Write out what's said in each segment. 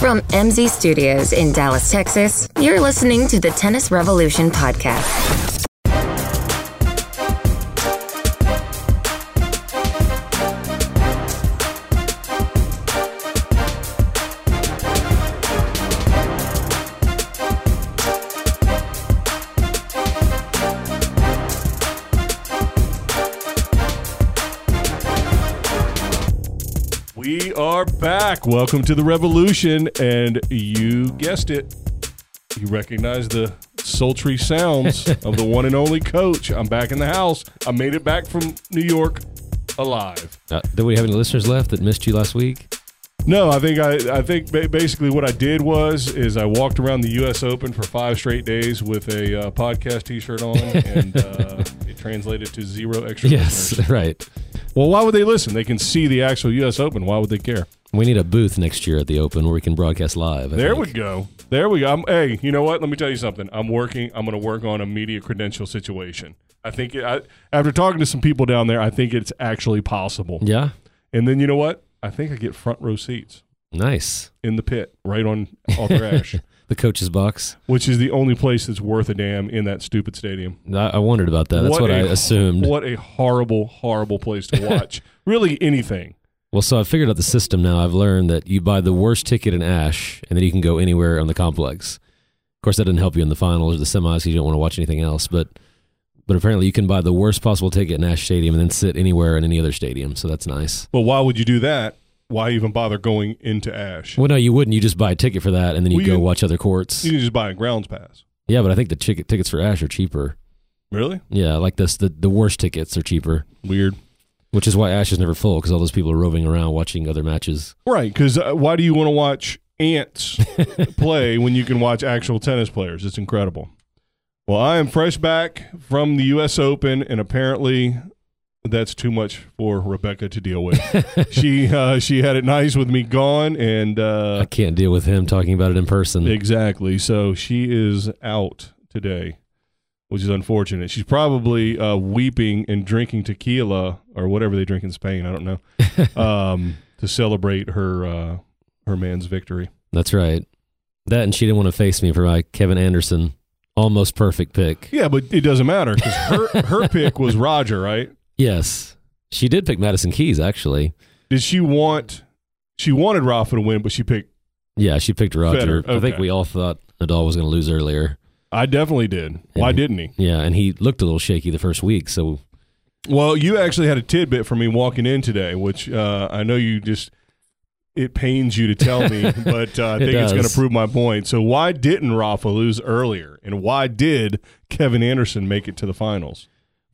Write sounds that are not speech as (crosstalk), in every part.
From MZ Studios in Dallas, Texas, you're listening to the Tennis Revolution podcast. Back. Welcome to the revolution. And you guessed it. You recognize the sultry sounds (laughs) of the one and only coach. I'm back in the house. I made it back from New York alive. Uh, do we have any listeners left that missed you last week? No, I think I, I think basically what I did was is I walked around the U.S. Open for five straight days with a uh, podcast T-shirt on, (laughs) and uh, translated to zero extra Yes, listeners. (laughs) right. Well, why would they listen? They can see the actual U.S. Open. Why would they care? We need a booth next year at the Open where we can broadcast live. I There think. we go. There we go. I'm, hey, you know what? Let me tell you something. I'm working. I'm going to work on a media credential situation. I think it, I, after talking to some people down there, I think it's actually possible. Yeah, And then you know what? I think I get front row seats nice. in the pit, right on Arthur Ashe, (laughs) The coach's box. which is the only place that's worth a damn in that stupid stadium. I, I wondered about that. That's what, I a- assumed. What a horrible, horrible place to watch. (laughs) really, anything. Well, so I figured out the system now. I've learned that you buy the worst ticket in Ashe, and then you can go anywhere on the complex. Of course, that didn't help you in the finals or the semis because you don't want to watch anything else. But but apparently, you can buy the worst possible ticket in Ashe Stadium and then sit anywhere in any other stadium. So that's nice. Well, why would you do that? Why even bother going into Ashe? Well, no, you wouldn't. You just buy a ticket for that, and then you Well, go you- watch other courts. You can just buy a grounds pass. Yeah, but I think the ticket tickets for Ashe are cheaper. Really? Yeah, like this, the the worst tickets are cheaper, Weird. which is why Ashe is never full because all those people are roving around watching other matches. Right, because uh, why do you want to watch ants (laughs) play when you can watch actual tennis players? It's incredible. Well, I am fresh back from the U.S. Open, and apparently that's too much for Rebecca to deal with. (laughs) she uh, she had it nice with me gone, and I uh, can't deal with him talking about it in person. exactly. So she is out today, which is unfortunate. She's probably uh, weeping and drinking tequila or whatever they drink in Spain. I don't know (laughs) um, to celebrate her uh, her man's victory. That's right. That and she didn't want to face me for my Kevin Anderson almost perfect pick. Yeah, but it doesn't matter because her (laughs) her pick was Roger, right? Yes, she did pick Madison Keys actually. Did she want? She wanted Rafa to win, but she picked. Yeah, she picked Roger. Federer, I think we all thought Nadal was going to lose earlier. I definitely did. Why Yeah. didn't he? Yeah, and he looked a little shaky the first week. So Well, you actually had a tidbit for me walking in today, which uh, I know you just. It pains you to tell me, (laughs) but uh, I It think it's going to prove my point. So, why didn't Rafa lose earlier, and why did Kevin Anderson make it to the finals?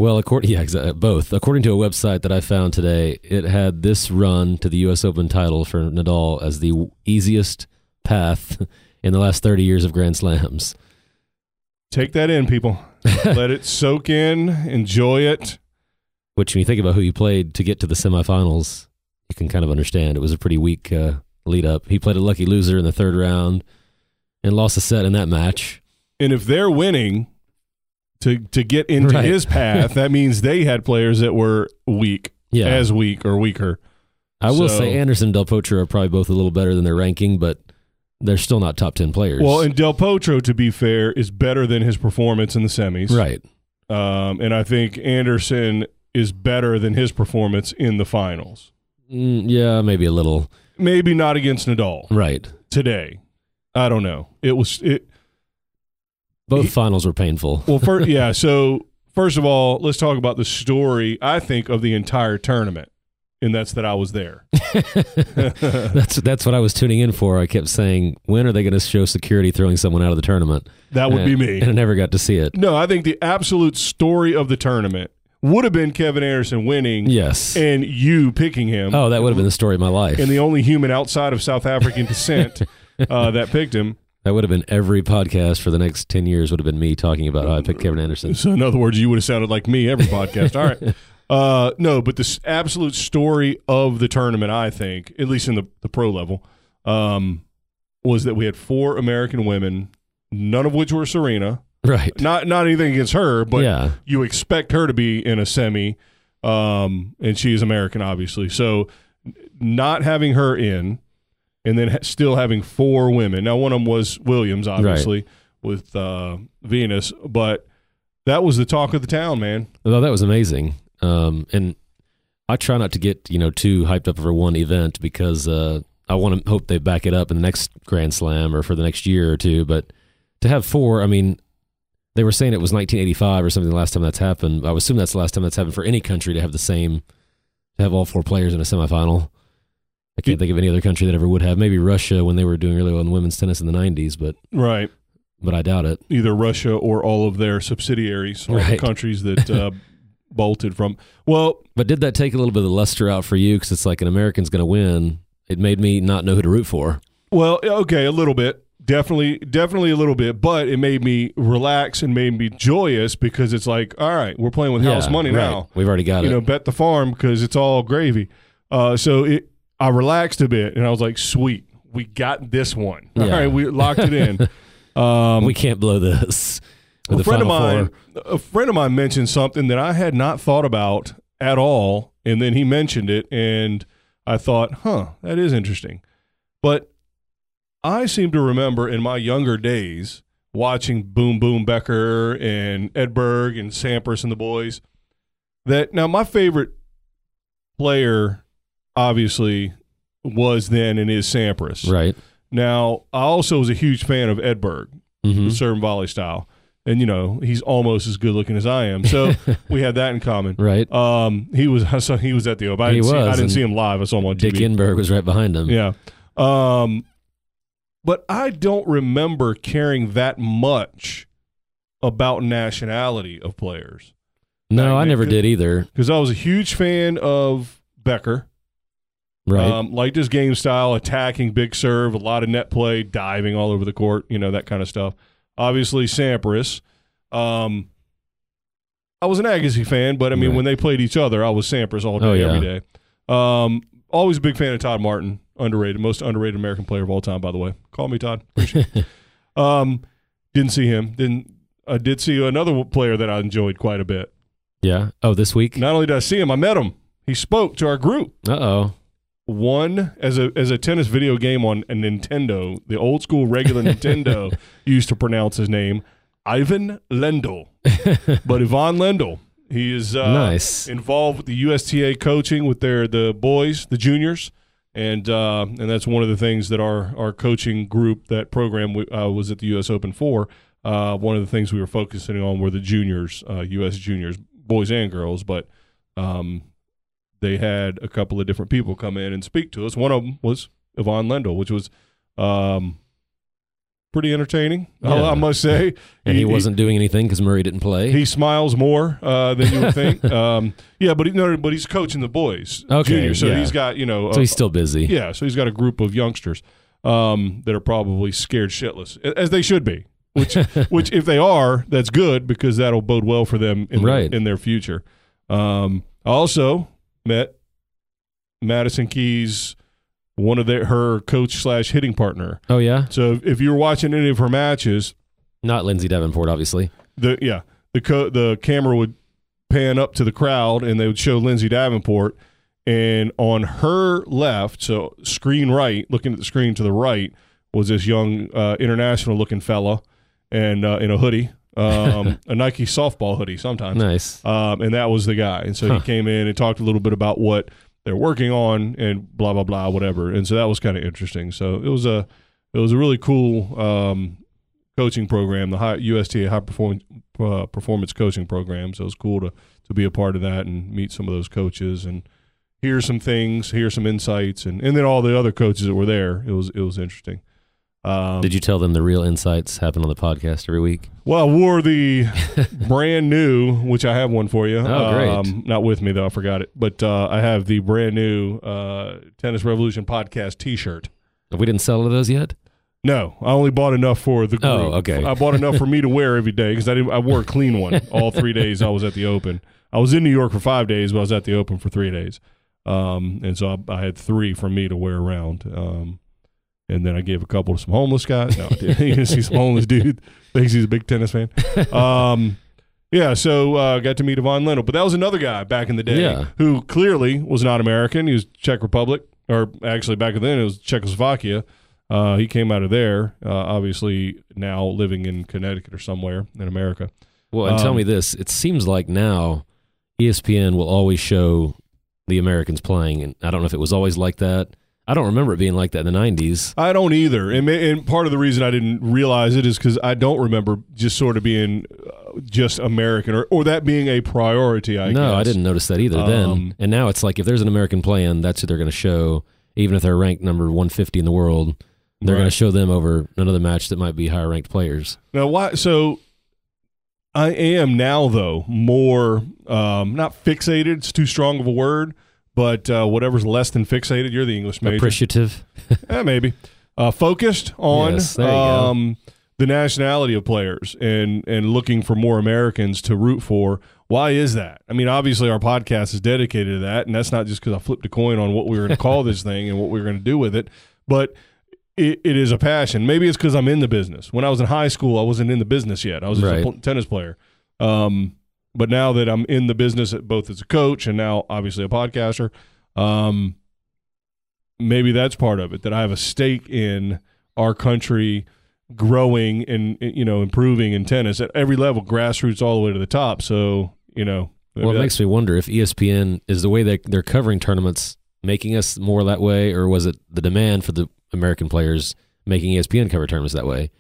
Well, according (laughs) yeah, both. According to a website that I found today, it had this run to the U.S. Open title for Nadal as the easiest path (laughs) in the last 30 years of Grand Slams. Take that in, people. (laughs) Let it soak in. Enjoy it. Which, when you think about who he played to get to the semifinals, you can kind of understand. It was a pretty weak uh, lead up. He played a lucky loser in the third round and lost a set in that match. And if they're winning to to get into Right. his path, that means they had players that were weak, Yeah, as weak or weaker. I will so- say Anderson and Del Potro are probably both a little better than their ranking, but they're still not top 10 players. Well, and Del Potro, to be fair, is better than his performance in the semis. right. Um, and I think Anderson is better than his performance in the finals. Mm, yeah, maybe a little. Maybe not against Nadal Right. today. I don't know. It was it. Both He- finals were painful. Well, first, (laughs) yeah. So first of all, let's talk about the story. I think of the entire tournament, and that's that I was there. (laughs) (laughs) that's that's what I was tuning in for. I kept saying, when are they going to show security throwing someone out of the tournament? That would be me. And I never got to see it. No, I think the absolute story of the tournament would have been Kevin Anderson winning Yes. and you picking him. Oh, that would have been the story of my life. And the only human outside of South African descent uh, that picked him. That would have been every podcast for the next 10 years would have been me talking about how I picked Kevin Anderson. So, in other words, you would have sounded like me every podcast. All right. (laughs) Uh, no, but the absolute story of the tournament, I think, at least in the, the pro level, um, was that we had four American women, none of which were Serena. Right. Not not anything against her, but yeah. you expect her to be in a semi, um, and she is American, obviously. So, not having her in, and then ha- still having four women. Now, one of them was Williams, obviously, with uh, Venus, but that was the talk of the town, man. Although that was amazing. Um, and I try not to get you know too hyped up over one event because uh, I want to hope they back it up in the next Grand Slam or for the next year or two. But to have four, I mean, they were saying it was 1985 or something the last time that's happened. I would assume that's the last time that's happened for any country to have the same, to have all four players in a semifinal. I can't think of any other country that ever would have. Maybe Russia when they were doing really well in women's tennis in the 90s, but Right. but I doubt it. Either Russia or all of their subsidiaries, all the countries that uh, (laughs) bolted from. Well, But did that take a little bit of the luster out for you? Because it's like an American's going to win. It made me not know who to root for. Well, okay, a little bit. Definitely, definitely a little bit, but it made me relax and made me joyous because it's like, all right, we're playing with house Yeah, money right. now. We've already got You it. You know, bet the farm because it's all gravy. Uh, so it, I relaxed a bit and I was like, sweet, we got this one. All Yeah. right, we locked it in. (laughs) Um, we can't blow this. A friend of mine, Four. a friend of mine mentioned something that I had not thought about at all, and then he mentioned it, and I thought, huh, that is interesting. But I seem to remember in my younger days watching Boom Boom Becker and Edberg and Sampras and the boys. That now my favorite player, obviously, was then and is Sampras. Right. Now I also was a huge fan of Edberg hmm serve and volley style. And you know, he's almost as good looking as I am. So (laughs) we had that in common. Right. Um, he was (laughs) I saw he was at the Open. I didn't, see, I didn't see him live. I saw him on Dick TV. Inberg was right behind him. Yeah. Um, but I don't remember caring that much about nationality of players No, I Back never did either. because I was a huge fan of Becker. Right. Um, liked his game style, attacking, big serve, a lot of net play, diving all over the court, you know, that kind of stuff. Obviously, Sampras. Um, I was an Agassi fan, but I mean, Right. when they played each other, I was Sampras all day, Oh, yeah. every day. Um, always a big fan of Todd Martin, underrated, most underrated American player of all time, by the way. Call me Todd. Appreciate it. (laughs) Um, didn't see him. Didn't. I did see another player that I enjoyed quite a bit. yeah. Oh, this week. Not only did I see him, I met him. He spoke to our group Uh oh. One as a as a tennis video game on a Nintendo, the old school regular (laughs) Nintendo used to pronounce his name Ivan Lendl, (laughs) but Ivan Lendl. He is uh, Nice. involved with the USTA coaching with their the boys, the juniors, and uh, and that's one of the things that our our coaching group, that program uh, was at the U.S. Open for. Uh, one of the things we were focusing on were the juniors, uh, U.S. juniors, boys and girls, but um, they had a couple of different people come in and speak to us. One of them was Ivan Lendl, which was um, pretty entertaining, I- Yeah. I must say. (laughs) And he, wasn't doing anything because Murray didn't play. He smiles more uh, than you would think. (laughs) um, yeah, but he, no, but he's coaching the boys, Okay, junior, so yeah. he's got you know, so uh, he's still busy. yeah, so he's got a group of youngsters um, that are probably scared shitless, as they should be. Which, (laughs) which, if they are, that's good because that'll bode well for them in Right. their, in their future. Um, also met Madison Keys, one of their her coach slash hitting partner. Oh yeah. So if you were watching any of her matches, Not Lindsay Davenport, obviously. the yeah the co- the camera would pan up to the crowd and they would show Lindsay Davenport and on her left so screen right looking at the screen to the right was this young uh, international looking fella and uh, in a hoodie um, (laughs) a Nike softball hoodie sometimes. Nice. um, and that was the guy. And so Huh. he came in and talked a little bit about what they're working on and blah blah blah whatever. And so that was kind of interesting. So it was a it was a really cool um, coaching program the high, USTA high performance uh, performance coaching program. So it was cool to to be a part of that and meet some of those coaches and hear some things hear some insights and and then all the other coaches that were there. It was it was interesting um, Did you tell them the real insights happen on the podcast every week? well, I wore the (laughs) brand new, which I have one for you. Oh, great. Um, not with me though, I forgot it. But uh, I have the brand new uh, Tennis Revolution podcast T-shirt. We didn't sell those yet. No, I only bought enough for the group. Oh, okay. I bought enough for me to wear every day because I didn't. I wore a clean one all three days I was at the Open. I was in New York for five days, but I was at the Open for three days, um, and so I, I had three for me to wear around. Um, and then I gave a couple to some homeless guys. No, I didn't. (laughs) you see some homeless dude thinks he's a big tennis fan. (laughs) Um, yeah, so uh, got to meet Ivan Lendl, but that was another guy back in the day Yeah. who clearly was not American. He was Czech Republic or actually back then it was Czechoslovakia. Uh, he came out of there, uh, obviously now living in Connecticut or somewhere in America. Well, and tell Um, me this: it seems like now ESPN will always show the Americans playing, and I don't know if it was always like that. I don't remember it being like that in the '90s. I don't either, and, and part of the reason I didn't realize it is because I don't remember just sort of being uh, just American or, or that being a priority. I no, I didn't notice that either Um, then. And now it's like if there's an American playing, that's who they're going to show, even if they're ranked number 150 in the world. They're going to show them over another match that might be higher ranked players. Now, why? So, I am now though more um, not fixated. It's too strong of a word, but uh, whatever's less than fixated. You're the English major, Appreciative. (laughs) Eh, maybe uh, focused on Yes, there you go. um, the nationality of players and and looking for more Americans to root for. Why is that? I mean, obviously our podcast is dedicated to that, and that's not just because I flipped a coin on what we were going to call this (laughs) thing and what we were going to do with it, but it, it is a passion. Maybe it's because I'm in the business. When I was in high school, I wasn't in the business yet. I was just a Right. pl- tennis player. Um, but now that I'm in the business, both as a coach and now obviously a podcaster, um, maybe that's part of it. That I have a stake in our country growing and you know improving in tennis at every level, grassroots all the way to the top. So you know, Well, it makes me wonder if ESPN is the way they they're covering tournaments making us more that way, or was it the demand for the American players making ESPN cover tournaments that way?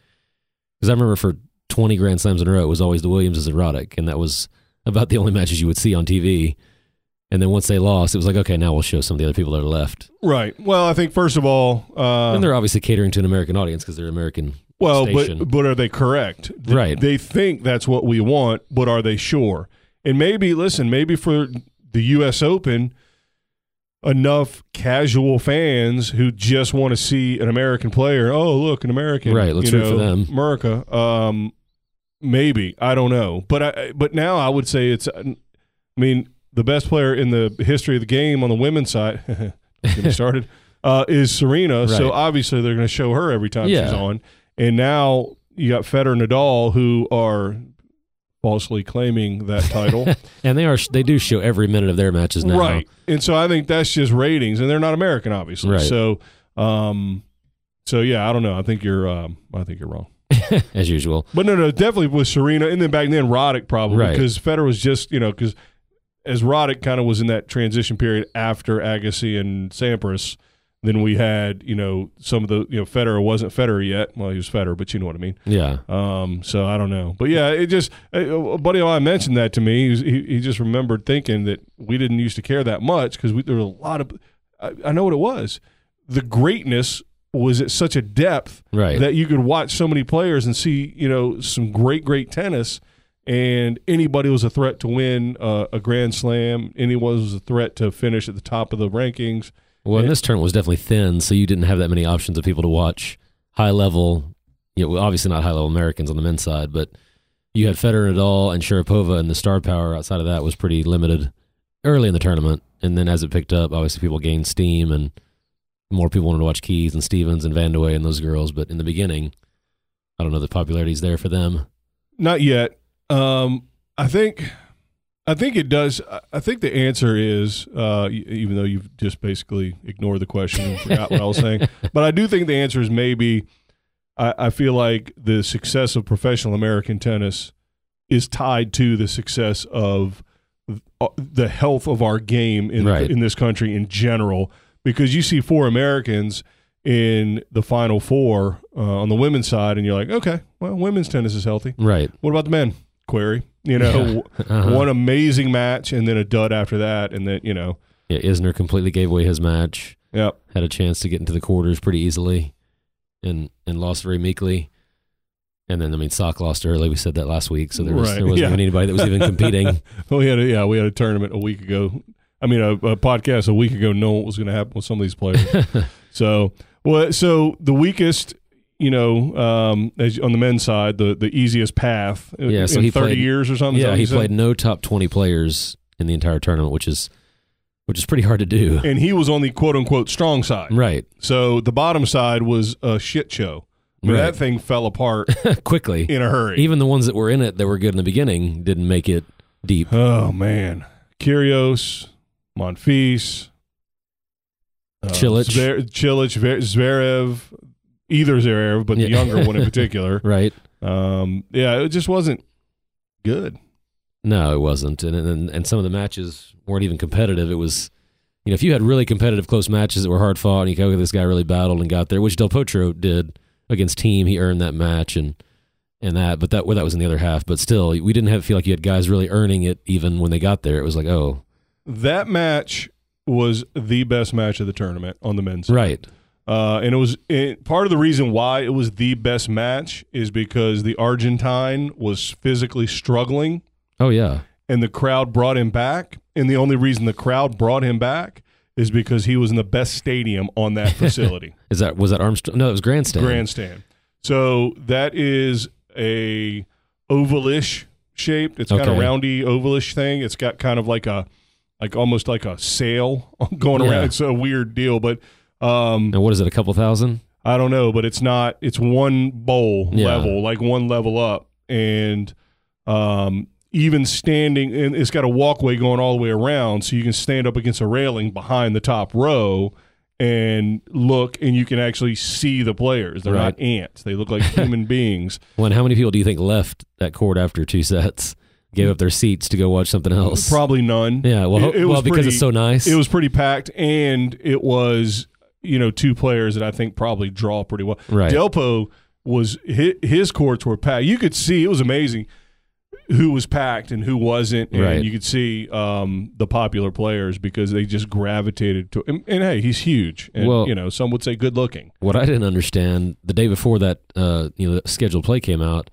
Because I remember for 20 Grand Slams in a row, it was always the Williams and Roddick, and that was about the only matches you would see on TV. And then once they lost, it was like, okay, now we'll show some of the other people that are left. right. Well, I think first of all, uh, and they're obviously catering to an American audience because they're American. Well, station. but but are they correct? Th- Right. They think that's what we want, but are they sure? And maybe listen, maybe for the U.S. Open, enough casual fans who just want to see an American player. Oh, look, an American. Right, let's root for them. America. Um, maybe I don't know, but I but now I would say it's. I mean, the best player in the history of the game on the women's side. (laughs) get (laughs) started. Uh, is Serena. So obviously they're going to show her every time Yeah. she's on. And now you got Federer and Nadal who are falsely claiming that title. (laughs) And they are they do show every minute of their matches now. right. And so I think that's just ratings and they're not American obviously. Right. So um so yeah, I don't know. I think you're um I think you're wrong. (laughs) As usual. But no, no, definitely with Serena and then back then Roddick probably Right. because Federer was just, you know, cuz as Roddick kind of was in that transition period after Agassi and Sampras, then we had, you know, some of the, you know, Federer wasn't Federer yet. Well, he was Federer, but you know what I mean. Yeah. Um, so I don't know, but yeah, it just a buddy of mine mentioned that to me. He, was, he, he just remembered thinking that we didn't used to care that much because there were a lot of. I, I know what it was. The greatness was at such a depth Right. that you could watch so many players and see you know some great great tennis, and anybody was a threat to win uh, a Grand Slam. Anyone was a threat to finish at the top of the rankings. Well, and this tournament was definitely thin, so you didn't have that many options of people to watch high level. You know, obviously not high level Americans on the men's side, but you had Federer, Nadal, and Sharapova, and the star power outside of that was pretty limited early in the tournament. And then as it picked up, obviously people gained steam, and more people wanted to watch Keys and Stevens and Vandeweghe and those girls. But in the beginning, I don't know the popularity's there for them. Not yet. Um, I think, I think it does. I- think the answer is, uh, even though you've just basically ignored the question and forgot what I was saying, (laughs) but I do think the answer is maybe. I, I feel like the success of professional American tennis is tied to the success of uh, the health of our game in Right. in this country in general. Because you see four Americans in the final four uh, on the women's side, and you're like, okay, well, women's tennis is healthy. Right. What about the men? Querrey. You know, Yeah. (laughs) Uh-huh. one amazing match and then a dud after that, and then you know, Yeah, Isner completely gave away his match. yep. had a chance to get into the quarters pretty easily and and lost very meekly. And then I mean Sock lost early. We said that last week, so there was Right, there wasn't yeah. even anybody that was even competing. (laughs) We had a, yeah, we had a tournament a week ago. I mean, a, a podcast a week ago. Knowing what was going to happen with some of these players. (laughs) so, well, so the weakest, you know, um, as, on the men's side, the the easiest path. Yeah, so in he thirty played- years or something. yeah, he said? played no top twenty players in the entire tournament, which is which is pretty hard to do. and he was on the quote unquote strong side. right. So the bottom side was a shit show. I mean, Right. That thing fell apart (laughs) Quickly. in a hurry. Even the ones that were in it that were good in the beginning didn't make it deep. Oh man, Kyrgios, Monfils, uh, Cilic. Zver- Cilic, Ver- Zverev, either Zverev, but the Yeah. younger one in (laughs) particular. Right? Um, yeah, it just wasn't good. No, it wasn't. And, and and some of the matches weren't even competitive. It was, you know, if you had really competitive close matches that were hard fought, and you go, okay, this guy really battled and got there, which Del Potro did against Thiem. He earned that match and and that, but that well, that was in the other half. But still, we didn't have feel like you had guys really earning it even when they got there. It was like, oh, That match was the best match of the tournament on the men's side. right, Uh, and it was it, part of the reason why it was the best match is because the Argentine was physically struggling oh yeah, and the crowd brought him back. And the only reason the crowd brought him back is because he was in the best stadium on that (laughs) facility, is that was that Armstrong? No, it was Grandstand. grandstand. So that is a ovalish shaped. It's kind of Okay. roundy ovalish thing. It's got kind of like a like almost like a sail (laughs) going Yeah. around. It's a weird deal, but um, And what is it? A couple thousand? I don't know, but it's not. It's one bowl Yeah. level, like one level up, and um, even standing, and it's got a walkway going all the way around, so you can stand up against a railing behind the top row and look, and you can actually see the players. They're not ants; they look like human (laughs) beings. Well, and how many people do you think left that court after two sets? Gave up their seats to go watch something else. Probably none. yeah, well, It- it well, was because pretty- it's so nice. It was pretty packed, and it was you know two players that I think probably draw pretty well. Right. Delpo was his, his courts were packed. You could see it was amazing who was packed and who wasn't, and Right. you could see um, the popular players because they just gravitated to. And, and hey, he's huge, and Well- you know some would say good looking. What I didn't understand the day before that, uh, you know, the scheduled play came out,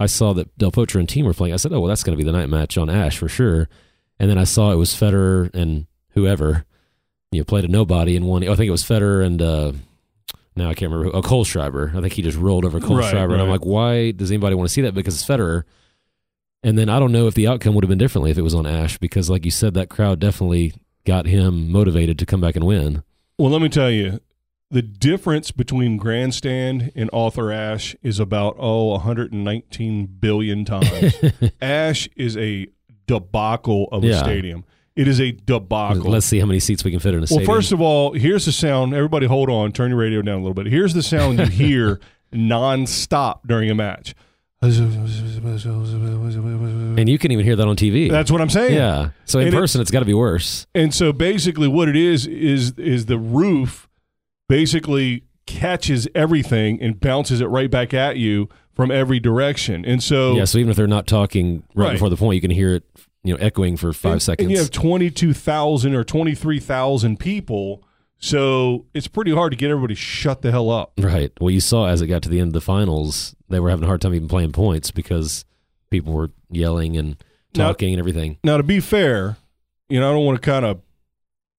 I saw that Del Potro and Thiem were playing. I said, "Oh, well, that's going to be the night match on Ashe for sure." And then I saw it was Federer and whoever, you know, played a nobody and won. I think it was Federer and uh, now I can't remember. Who, oh, Kohlschreiber. I think he just rolled over Cole Right, Schreiber, and I'm like, why does anybody want to see that? Because it's Federer. And then I don't know if the outcome would have been differently if it was on Ashe, because like you said, that crowd definitely got him motivated to come back and win. Well, let me tell you, the difference between Grandstand and Arthur Ashe is about oh 119 billion times. (laughs) Ashe is a debacle of a stadium. It is a debacle. Let's see how many seats we can fit in a stadium. well, first of all, here's the sound. Everybody, hold on. Turn your radio down a little bit. Here's the sound you hear (laughs) nonstop during a match. and you can even hear that on TV. That's what I'm saying. yeah. So in And it- person, it's got to be worse. And so basically, what it is is is the roof basically catches everything and bounces it right back at you from every direction. And so yeah. So even if they're not talking right, Right. before the point, you can hear it, you know, echoing for five and, seconds. And you have twenty two thousand or twenty three thousand people. So it's pretty hard to get everybody shut the hell up. right. Well, you saw as it got to the end of the finals, they were having a hard time even playing points because people were yelling and Now- talking and everything. Now, to be fair, you know, I don't want to kind of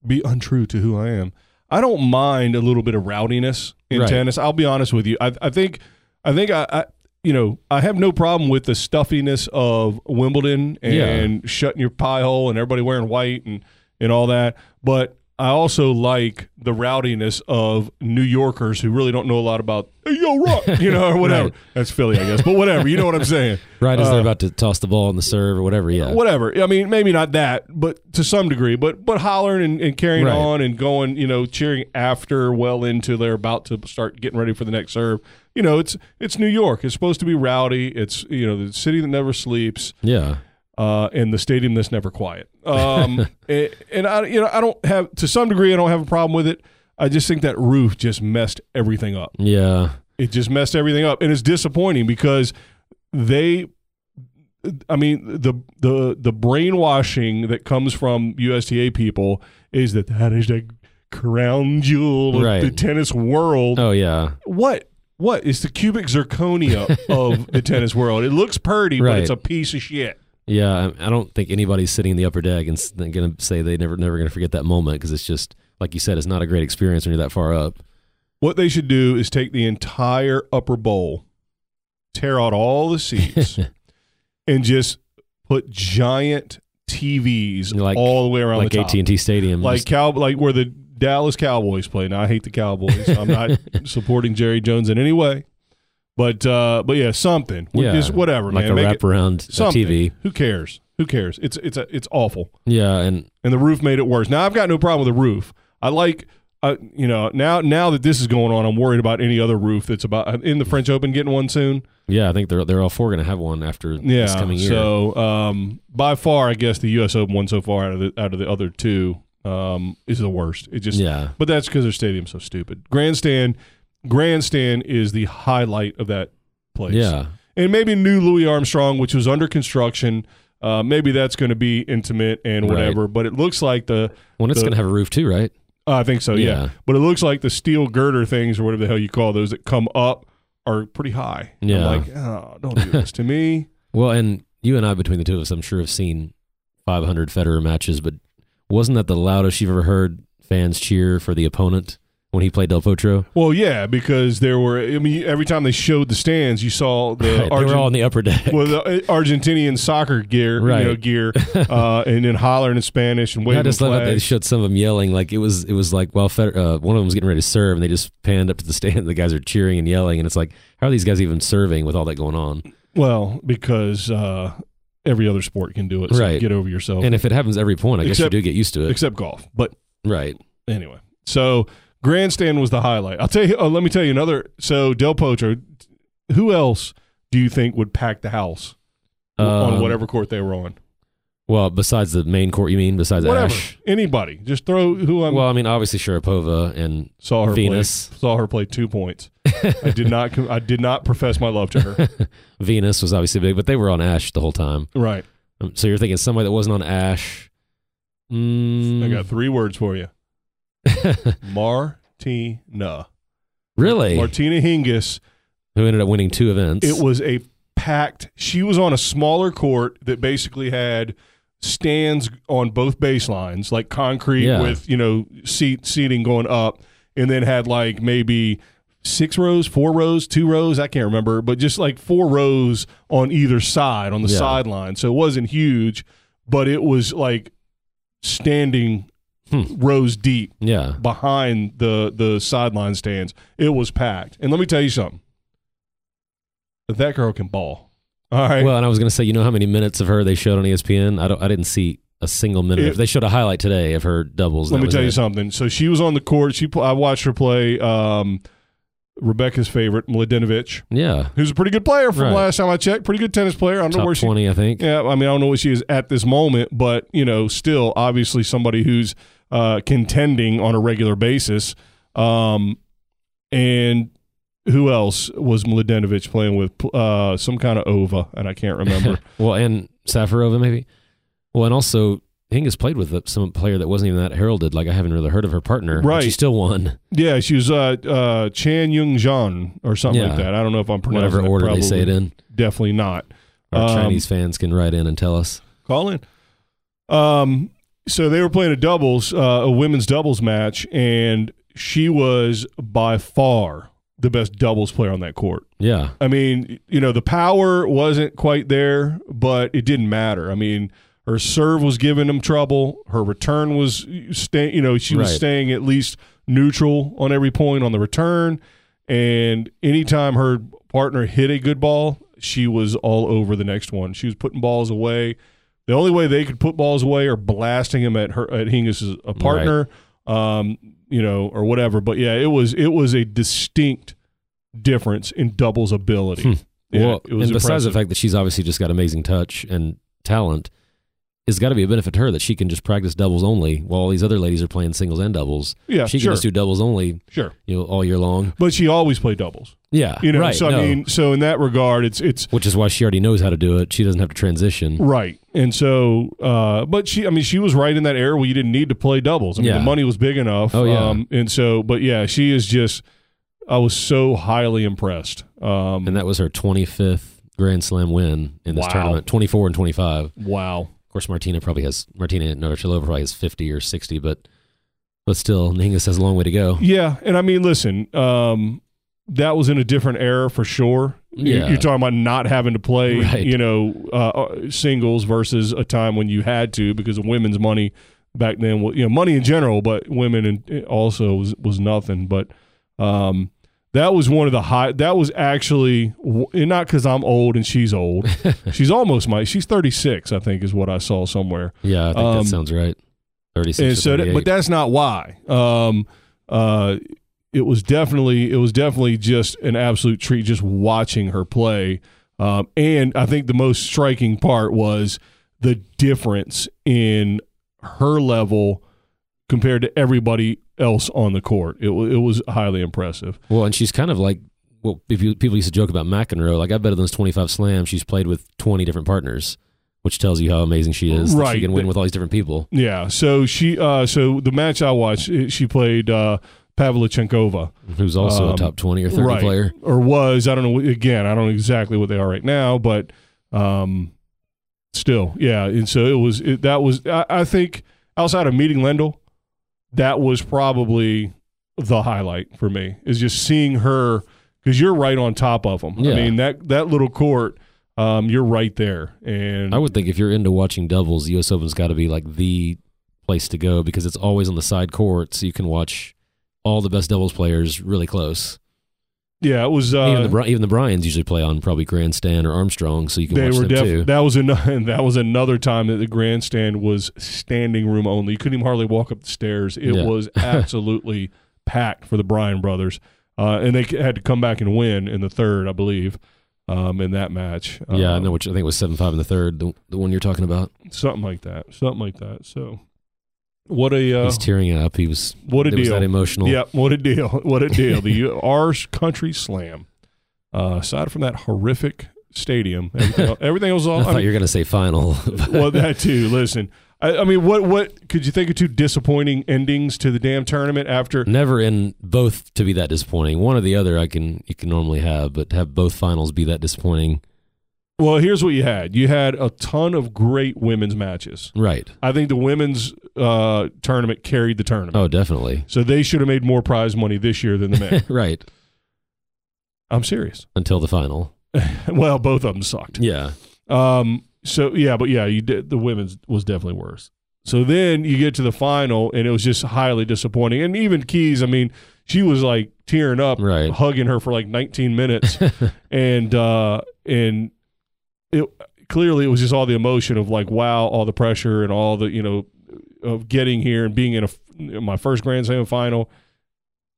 be untrue to who I am. I don't mind a little bit of rowdiness in Right. tennis. I'll be honest with you. I, I think, I think I, I, you know, I have no problem with the stuffiness of Wimbledon and shutting your pie hole and everybody wearing white and and all that. But I also like the rowdiness of New Yorkers who really don't know a lot about hey, yo rock, you know, or whatever. Right. That's Philly, I guess, but whatever. You know what I'm saying? Right as Uh, they're about to toss the ball on the serve or whatever. Yeah. whatever. I mean, maybe not that, but to some degree. But but hollering and, and carrying Right. on and going, you know, cheering after well into they're about to start getting ready for the next serve. You know, it's it's New York. It's supposed to be rowdy. It's you know the city that never sleeps, Yeah. Uh, and the stadium that's never quiet. Um, (laughs) and, and I you know I don't have to some degree I don't have a problem with it. I just think that roof just messed everything up. Yeah. It just messed everything up, and it's disappointing because they. I mean the the the brainwashing that comes from USTA people is that that is the crown jewel of the tennis world. Oh yeah. What what is the cubic zirconia of (laughs) the tennis world? It looks pretty, but it's a piece of shit. Yeah, I I don't think anybody's sitting in the upper deck and going to say they never never going to forget that moment because it's just like you said, it's not a great experience when you're that far up. What they should do is take the entire upper bowl, tear out all the seats, (laughs) and just put giant TVs Like- all the way around like the. AT and T Stadium, like Just- cow, like where the Dallas Cowboys play. Now I hate the Cowboys. I'm not (laughs) supporting Jerry Jones in any way, but uh, but yeah, something. Yeah, just whatever, like man. a Make it wraparound uh, something. TV. Who cares? Who cares? It's it's a, it's awful, Yeah, and and the roof made it worse. Now I've got no problem with the roof. I like uh, you know, now now that this is going on, I'm worried about any other roof that's about in the French Open getting one soon. Yeah, I think they're they're all four going to have one after Yeah. this coming year. So um, by far, I guess the U.S. Open one so far out of the out of the other two um, is the worst. It just yeah, but that's because their stadium's so stupid. Grandstand, grandstand is the highlight of that place. yeah, and maybe new Louis Armstrong, which was under construction. Uh, maybe that's going to be intimate and Right. whatever. But it looks like the well, it's going to have a roof too, right? uh, I think so, yeah. Yeah. But it looks like the steel girder things or whatever the hell you call those that come up are pretty high. I'm Yeah. like, oh, don't do this to me. (laughs) Well, and you and I, between the two of us, I'm sure have seen 500 Federer matches, but wasn't that the loudest you've ever heard fans cheer for the opponent when he played Del Potro? Well, yeah, because there were. I mean, every time they showed the stands, you saw the Right, they were all on the upper deck. well, the uh, Argentinian soccer gear, you know, Right. gear, (laughs) uh, and then hollering in Spanish and I waving just love that they flags. showed some of them yelling like it was it was like while Feder- uh, one of them was getting ready to serve and they just panned up to the stand and (laughs) the guys are cheering and yelling and it's like how are these guys even serving with all that going on Well, because uh, every other sport can do it. So Right. get over yourself. and if it happens every point I guess you do get used to it except golf. But right anyway, so grandstand was the highlight. I'll tell you. Oh, let me tell you another. So Del Potro. Who else do you think would pack the house on Um, whatever court they were on? well besides the main court you mean besides Whatever. Ashe Anybody. Just throw who I'm. well I mean obviously Sharapova and saw her Venus. play. Saw her play two points. (laughs) I did not. I did not profess my love to her. (laughs) Venus was obviously big but they were on Ashe the whole time right. Um, so you're thinking somebody that wasn't on Ashe mm, I got three words for you. (laughs) Martina. really Martina Hingis. who ended up winning two events It was a packed. She was on a smaller court that basically had stands on both baselines, like concrete Yeah. with you know seat seating going up, and then had like maybe six rows, four rows, two rows. I can't remember, but just like four rows on either side on the Yeah. sideline. So it wasn't huge, but it was like standing Hmm. rows deep yeah behind the the sideline stands. It was packed. And let me tell you something. That girl can ball. All right. Well, and I was going to say, you know how many minutes of her they showed on ESPN? I don't. I didn't see a single minute. It- they showed a highlight today of her doubles. let me tell you something. So she was on the court. She I watched her play um, Rebecca's favorite, Mladenovic, Yeah, who's a pretty good player from Right. last time I checked. Pretty good tennis player. I don't know top where she twenty, I think. Yeah, I mean, I don't know what she is at this moment, but you know, still obviously somebody who's uh, contending on a regular basis. Um, and who else was Mladenovic playing with? Uh, some kind of Ova, and I can't remember. (laughs) Well, and Safarova maybe. Well, and also Hingis played with some player that wasn't even that heralded. Like I haven't really heard of her partner. Right. She still won. yeah, she was uh, uh, Chan Yung Jan or something like that. I don't know if I'm pronouncing Whatever it order they say it in. Definitely not. Our Um, Chinese fans can write in and tell us. Call in. Um, so they were playing a doubles, uh, a women's doubles match, and she was by far the best doubles player on that court. Yeah, I mean, you know, the power wasn't quite there, but it didn't matter. I mean, her serve was giving them trouble. Her return was staying, you know, she was Right. staying at least neutral on every point on the return. And anytime her partner hit a good ball, she was all over the next one. She was putting balls away. The only way they could put balls away are blasting him at her at Hingis' a partner, um, you know, or whatever. But yeah, it was it was a distinct difference in doubles ability. Hmm. Yeah, well, it was and besides the fact that she's obviously just got amazing touch and talent, it's got to be a benefit to her that she can just practice doubles only while all these other ladies are playing singles and doubles. yeah, she can sure, just do doubles only, sure. you know, all year long. But she always played doubles, Yeah, you know. right. so no. I mean, so in that regard, it's it's which is why she already knows how to do it. She doesn't have to transition. right. And so, uh, but she, I mean, she was right in that era where you didn't need to play doubles. I mean, Yeah. the money was big enough. Oh, yeah. Um, and so, but yeah, she is just. I was so highly impressed. Um, And that was her 25th Grand Slam win in this Wow. tournament, 24 and 25. Wow. Of course, Martina probably has Martina Navratilova probably has 50 or 60, but but still, Hingis has a long way to go. Yeah, and I mean, listen, um, that was in a different era for sure. Yeah. You're talking about not having to play, Right. you know, uh, uh, singles versus a time when you had to because of women's money back then. You know, money in general, but women and also was, was nothing. But um, that was one of the high. That was actually not because I'm old and she's old. (laughs) she's almost my. She's 36, I think, is what I saw somewhere. Yeah, I think Um, that sounds right. 36 And so, that, but that's not why. Um, uh, it was definitely it was definitely just an absolute treat just watching her play. Um, and I think the most striking part was the difference in her level compared to everybody else on the court. It, it was highly impressive. Well, and she's kind of like well, if you, people used to joke about McEnroe. Like I bet of those twenty five slams, she's played with twenty different partners, which tells you how amazing she is. that Right. she can win with all these different people. Yeah. So she uh, so the match I watched, she played uh, Pavlyuchenkova. Who's also Um, a top twenty or thirty right. player. or was I don't know again I don't know exactly what they are right now but um still yeah and so it was it, that was I, I think outside of meeting Lendl that was probably the highlight for me is just seeing her because you're right on top of them Yeah. I mean that that little court um you're right there and I would think if you're into watching doubles, the U.S. Open's got to be like the place to go because it's always on the side court, so you can watch all the best doubles players really close. yeah it was uh, even the even the Bryans usually play on probably Grandstand or Armstrong, so you can they watch were them too. that was another (laughs) that was another time that the grandstand was standing room only. You couldn't even hardly walk up the stairs. It Yeah. was (laughs) absolutely packed for the Bryan brothers, uh, and they had to come back and win in the third, I believe, um, in that match. yeah, I Um, know which I think it was seven five in the third, the, the one you're talking about. something like that, something like that. So, what a uh, He's tearing up. He was what a deal! that emotional. Yeah, what a deal! (laughs) What a deal! the our country slam. Uh, aside from that horrific stadium, everything else, everything was all. I I thought mean, you were going to say final. (laughs) well, that too. Listen, I, I mean, what what could you think of two disappointing endings to the damn tournament after? Never in both to be that disappointing. One or the other, I can you can normally have, but have both finals be that disappointing. Well, here's what you had. You had a ton of great women's matches. Right. I think the women's uh, tournament carried the tournament. Oh, definitely. So they should have made more prize money this year than the men. (laughs) right. I'm serious. Until the final. (laughs) well, both of them sucked. Yeah. Um. So yeah, but yeah, you did. The women's was definitely worse. So then you get to the final, and it was just highly disappointing. And even Keys, I mean, she was like tearing up, Right. hugging her for like 19 minutes, (laughs) and uh, and it clearly it was just all the emotion of like, wow, all the pressure and all the you know of getting here and being in a my first Grand Slam final,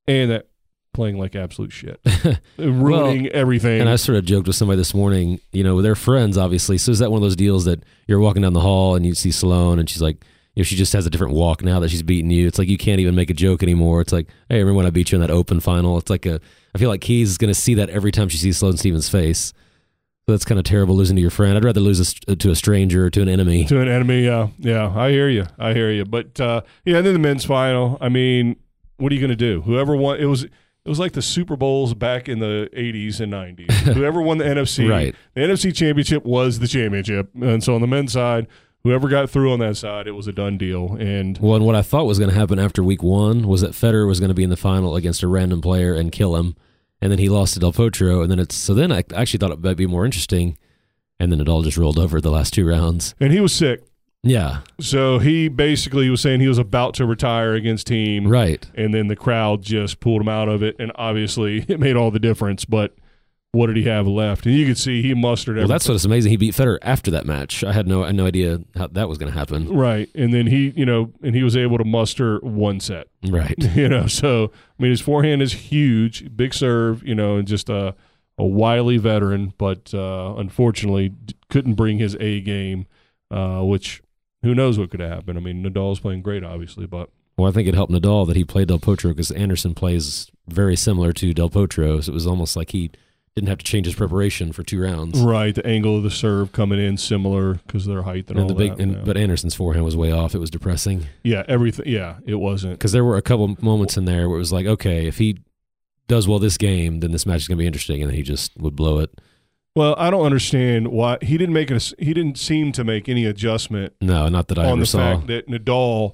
and that playing like absolute shit, (laughs) ruining everything. And I sort of joked with somebody this morning, you know, they're friends, obviously. So is that one of those deals that you're walking down the hall and you see Sloane and she's like, you know, she just has a different walk now that she's beaten you. It's like you can't even make a joke anymore. It's like, hey, remember when I beat you in that open final? It's like a, I feel like Keys is going to see that every time she sees Sloane Stevens' face. That's kind of terrible losing to your friend. I'd rather lose a, to a stranger or to an enemy. to an enemy. Yeah, yeah, I hear you. I hear you. But uh, yeah, and then the men's final. I mean, what are you going to do? Whoever won, it was it was like the Super Bowls back in the '80s and '90s. (laughs) whoever won the NFC, Right. The NFC championship was the championship, and so on the men's side, whoever got through on that side, it was a done deal. And Well, and what I thought was going to happen after week one was that Federer was going to be in the final against a random player and kill him, and then he lost to Del Potro, and then it's so then I actually thought it might be more interesting, and then it all just rolled over the last two rounds. and he was sick, Yeah, so he basically was saying he was about to retire against Thiem, right. and then the crowd just pulled him out of it, and obviously (laughs) it made all the difference. But what did he have left? And you could see he mustered Well, everything. that's what's amazing. He beat Federer after that match. I had no I had no idea how that was going to happen. Right. And then he, you know, and he was able to muster one set, Right. (laughs) you know. So, I mean, his forehand is huge, big serve, you know, and just a, a wily veteran, but uh, unfortunately d- couldn't bring his A game, uh, which who knows what could have happened. I mean, Nadal's playing great, obviously, but Well, I think it helped Nadal that he played Del Potro because Anderson plays very similar to Del Potro, so it was almost like he didn't have to change his preparation for two rounds. right, the angle of the serve coming in similar because their height and, And all the big, that. and, yeah. but Anderson's forehand was way off. It was depressing. yeah, everything. Yeah, it wasn't. because there were a couple moments in there where it was like, okay, if he does well this game, then this match is going to be interesting, and then he just would blow it. Well, I don't understand why he didn't make it. He didn't seem to make any adjustment No, not that I on ever the saw. fact that Nadal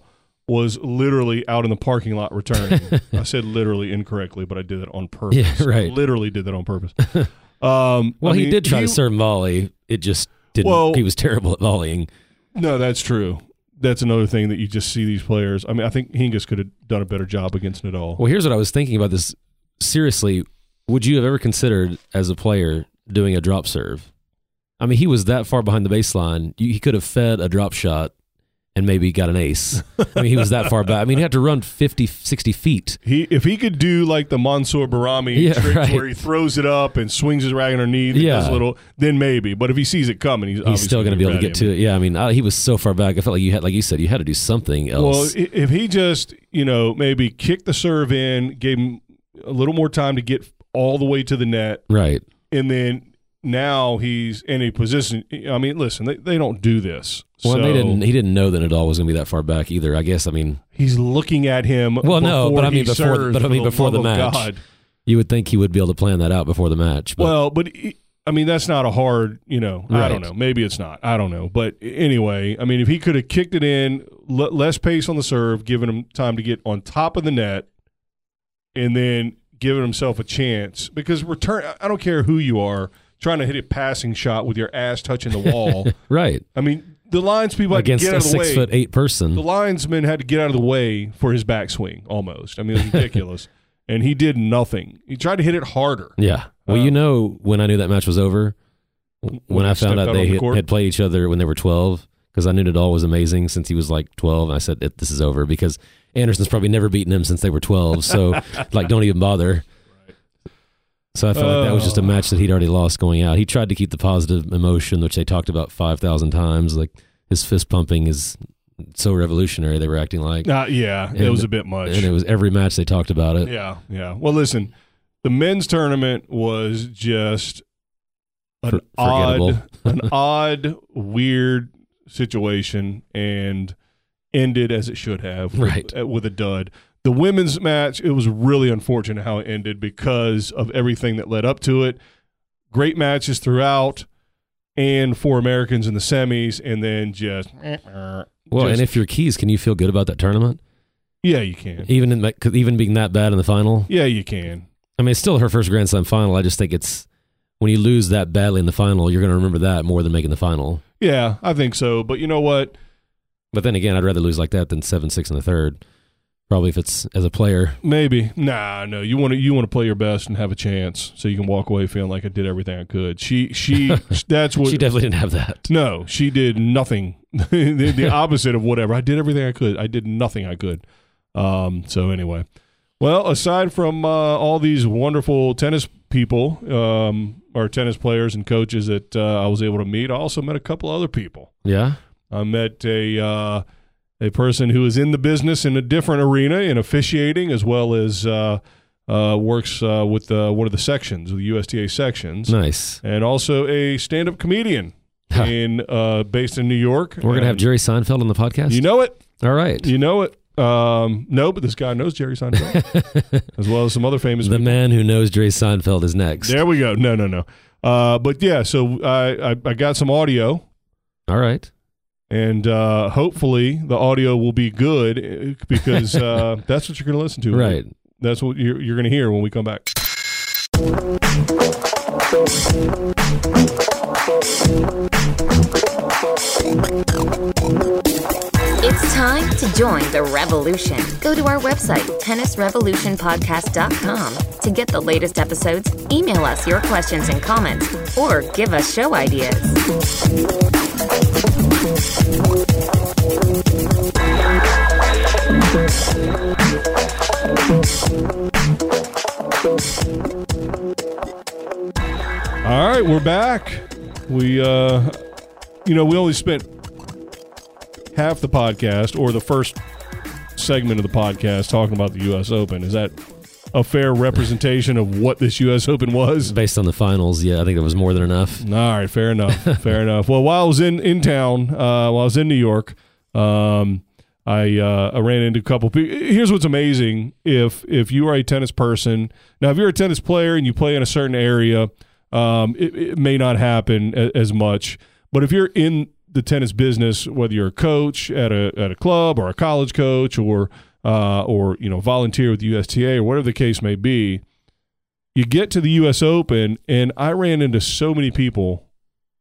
was literally out in the parking lot returning. (laughs) I said literally incorrectly, but I did it on purpose. Yeah, (laughs) right. I literally did that on purpose. (laughs) Um, well, I he did try to serve volley. It just didn't. Well- he was terrible at volleying. No, that's true. That's another thing that you just see these players. I mean, I think Hingis could have done a better job against Nadal. Well, here's what I was thinking about this. Seriously, would you have ever considered as a player doing a drop serve? I mean, he was that far behind the baseline. You, he could have fed a drop shot and maybe got an ace. I mean, he was that far back. I mean, he had to run 50, 60 feet. He if he could do like the Mansour Bahrami Yeah, tricks right. where he throws it up and swings his rag underneath, Yeah. little, then maybe. But if he sees it coming, he's He's still going to be able to get to it. Yeah, I mean, uh, he was so far back. I felt like you had, like you said, you had to do something Well, else. i- if he just you know maybe kicked the serve in, gave him a little more time to get all the way to the net, right. and then now he's in a position. I mean, listen, they, they don't do this. Well, so they didn't. He didn't know that Nadal was going to be that far back either. I guess. I mean, He's looking at him. Well, no, but I mean before- but I mean before the of match. God. you would think he would be able to plan that out before the match. But Well, but he- I mean that's not a hard, you know. I don't know. Maybe it's not. I don't know. But anyway, I mean if he could have kicked it in, l- less pace on the serve, given him time to get on top of the net, and then giving himself a chance because return. I don't care who you are trying to hit a passing shot with your ass touching the wall. (laughs) right I mean the lines people had to against get a out of the six way. foot eight person. the linesman had to get out of the way for his backswing almost. I mean, it was ridiculous. (laughs) and he did nothing. He tried to hit it harder. Yeah. Well, Uh, you know, when I knew that match was over, w- when I stepped found out out they the had, court? had played each other when they were 12, because I knew Nadal was amazing since he was like 12. And I said, it, this is over because Anderson's probably never beaten him since they were 12. So, (laughs) like, don't even bother. So I felt like that was just a Oh. match that he'd already lost going out. He tried to keep the positive emotion, which they talked about 5,000 times. Like, his fist pumping is so revolutionary, they were acting like. Uh, yeah, it was a bit much. And it was every match they talked about it. Yeah, yeah. Well, listen, the men's tournament was just an For- odd, (laughs) an odd, weird situation, and ended as it should have, Right. with a dud. The women's match, it was really unfortunate how it ended because of everything that led up to it. Great matches throughout, and four Americans in the semis, and then just Well, just- and if you're Keys, can you feel good about that tournament? yeah, you can. Even in, even being that bad in the final? Yeah, you can. I mean, it's still her first Grand Slam final. I just think it's when you lose that badly in the final, you're going to remember that more than making the final. Yeah, I think so. But you know what? But then again, I'd rather lose like that than seven six in the third. Probably if it's as a player. Maybe. Nah, no. You want to you want to play your best and have a chance, so you can walk away feeling like I did everything I could. She she (laughs) that's what she definitely didn't have that. No, she did nothing. (laughs) the, the (laughs) opposite of whatever. I did everything I could. I did nothing I could. Um. So anyway, well, aside from uh, all these wonderful tennis people, um, or tennis players and coaches that uh, I was able to meet, I also met a couple other people. Yeah. I met a uh, a person who is in the business in a different arena in officiating, as well as uh, uh, works uh, with one of the sections, the USTA sections, Nice. and also a stand-up comedian in uh, based in New York. We're going to have Jerry Seinfeld on the podcast. You know it. All right. You know it. Um, no, but this guy knows Jerry Seinfeld, (laughs) as well as some other famous the people. man who knows Jerry Seinfeld is next. There we go. No, no, no. Uh, but yeah, so I, I I got some audio. All right. And uh, hopefully the audio will be good uh, because uh, (laughs) that's what you're going to listen to. Right. That's what you're, you're going to hear when we come back. It's time to join the revolution. Go to our website, tennisrevolutionpodcast.com, to get the latest episodes, email us your questions and comments, or give us show ideas. All right, we're back. We, uh, you know, we only spent half the podcast or the first segment of the podcast talking about the U.S. Open. Is that a fair representation of what this U.S. Open was? Based on the finals, yeah, I think that was more than enough. All right, fair enough. (laughs) fair enough. Well, while I was in in town, uh, while I was in New York, um, I uh, I ran into a couple people. Here's what's amazing: if if you are a tennis person, now if you're a tennis player and you play in a certain area, um, it, it may not happen a, as much. But if you're in the tennis business, whether you're a coach at a at a club or a college coach or uh, or you know volunteer with the USTA or whatever the case may be, you get to the U.S. Open, and I ran into so many people.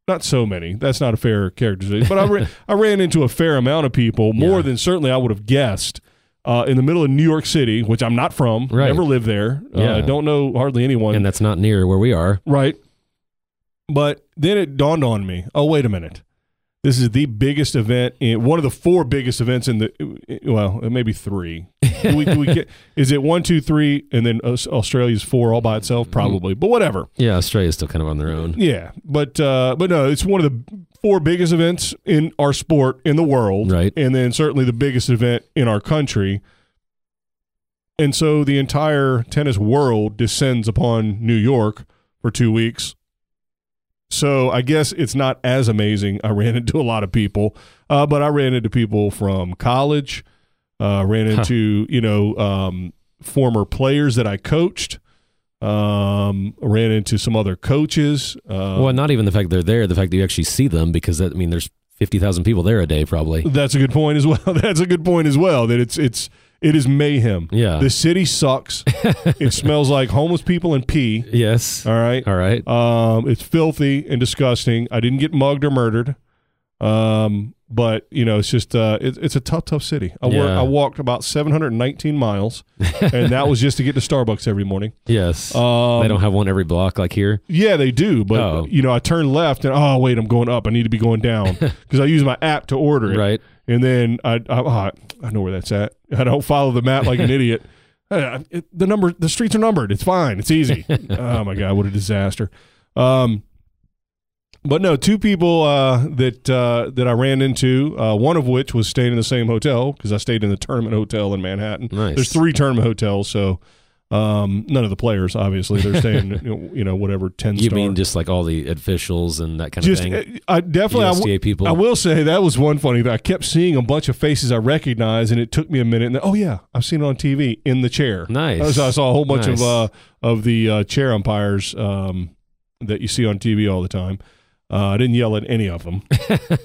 Not so many. That's not a fair characterization, but I, ran, (laughs) I ran into a fair amount of people, more Yeah. than certainly I would have guessed. Uh, in the middle of New York City, which I'm not from, Right. never lived there, uh, Yeah. don't know hardly anyone. And that's not near where we are. Right. But then it dawned on me oh, wait a minute. This is the biggest event in one of the four biggest events in the well, maybe three. Do we, do we get, (laughs) is it one, two, three, and then Australia's four all by itself? Probably, but whatever. Yeah, Australia's still kind of on their own. Yeah, but uh, but no, it's one of the four biggest events in our sport in the world, Right. And then certainly the biggest event in our country. And so the entire tennis world descends upon New York for two weeks. So I guess it's not as amazing. I ran into a lot of people, uh, but I ran into people from college. Uh, ran Huh. into you know um, former players that I coached. Um, ran into some other coaches. Uh, well, not even the fact they're there, the fact that you actually see them, because that, I mean, there's fifty thousand people there a day, probably. That's a good point as well. (laughs) That's a good point as well. That it's it's it is mayhem. Yeah. The city sucks. (laughs) it smells like homeless people and pee. Yes. All right. All right. Um, it's filthy and disgusting. I didn't get mugged or murdered. Um, but you know, it's just uh, it, it's a tough, tough city. I, Yeah. I walked about 719 miles, (laughs) and that was just to get to Starbucks every morning. Yes. Um, they don't have one every block like here. Yeah, they do. But Oh. you know, I turn left and oh wait, I'm going up. I need to be going down (laughs) because I use my app to order it. Right. And then I, I, oh, I know where that's at. I don't follow the map like an (laughs) idiot. Uh, it- the number, the streets are numbered. It's fine. It's easy. oh my god, what a disaster. Um, but no, two people uh, that uh, that I ran into. Uh, one of which was staying in the same hotel because I stayed in the tournament hotel in Manhattan. Nice. There's three tournament hotels, so um, none of the players obviously they're staying. (laughs) you, know, you know, whatever ten. You star. mean just like all the officials and that kind just of thing? uh, I definitely I w- people. I will say that was one funny thing. I kept seeing a bunch of faces I recognized, and it took me a minute. And then, oh yeah, I've seen it on TV in the chair. Nice. So I saw a whole bunch Nice. of uh, of the uh, chair umpires um, that you see on TV all the time. Uh, I didn't yell at any of them.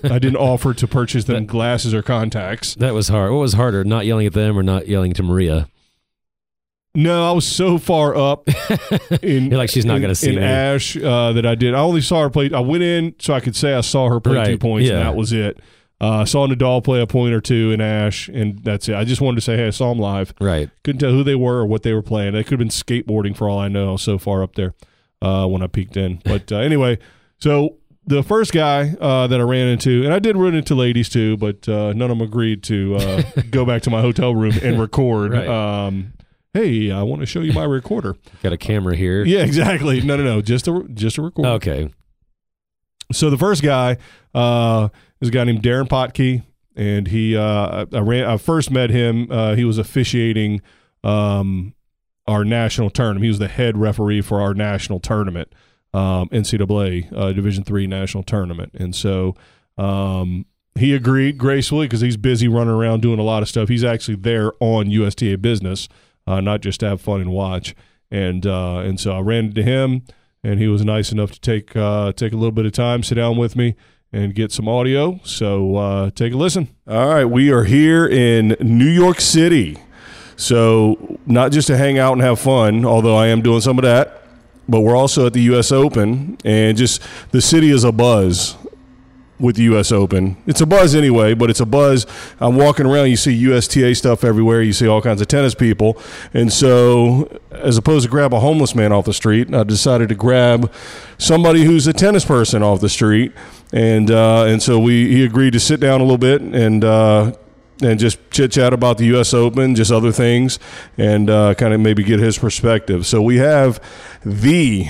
I didn't (laughs) offer to purchase them glasses or contacts. that was hard. What was harder, not yelling at them or not yelling to Maria? No, I was so far up (laughs) in You're like, she's not in- gonna see in me. Ashe uh, that I did. I only saw her play. I went in so I could say I saw her play two Right, points, and yeah. that was it. Uh, I saw Nadal play a point or two in Ashe, and that's it. I just wanted to say, hey, I saw them live. Right. Couldn't tell who they were or what they were playing. They could have been skateboarding for all I know. I was so far up there uh, when I peeked in. But uh, anyway, so the first guy uh, that I ran into, and I did run into ladies too, but uh, none of them agreed to uh, (laughs) go back to my hotel room and record. Right. Um, hey, I want to show you my recorder. Got a camera here. Yeah, exactly. No, no, no. Just a just a recorder. Okay. So the first guy uh, is a guy named Darren Potkey, and he uh, I ran. I first met him. Uh, he was officiating um, our national tournament. He was the head referee for our national tournament, um, NCAA uh, Division three national tournament, and so. Um, he agreed gracefully because he's busy running around doing a lot of stuff. He's actually there on USTA business, uh, not just to have fun and watch. And uh, and so I ran into him, and he was nice enough to take uh, take a little bit of time, sit down with me, and get some audio. So uh, take a listen. All right, we are here in New York City. So not just to hang out and have fun, although I am doing some of that, but we're also at the U.S. Open, and just the city is a buzz with the U.S. Open. It's a buzz anyway, but it's a buzz. I'm walking around, you see USTA stuff everywhere. You see all kinds of tennis people, and so as opposed to grab a homeless man off the street, I decided to grab somebody who's a tennis person off the street, and uh, and so we he agreed to sit down a little bit and. Uh, and just chit chat about the U.S. Open, just other things, and uh, kind of maybe get his perspective. So we have the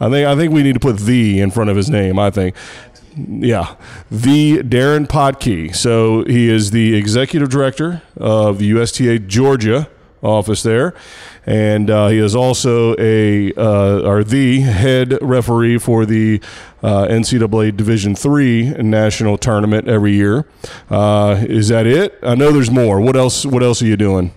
I think I think we need to put the in front of his name. I think, yeah, the Darren Potkey. So he is the executive director of USTA Georgia office there, and uh, he is also a uh, or the head referee for the uh, NCAA Division three national tournament every year. Uh, is that it? I know there's more. What else? What else are you doing?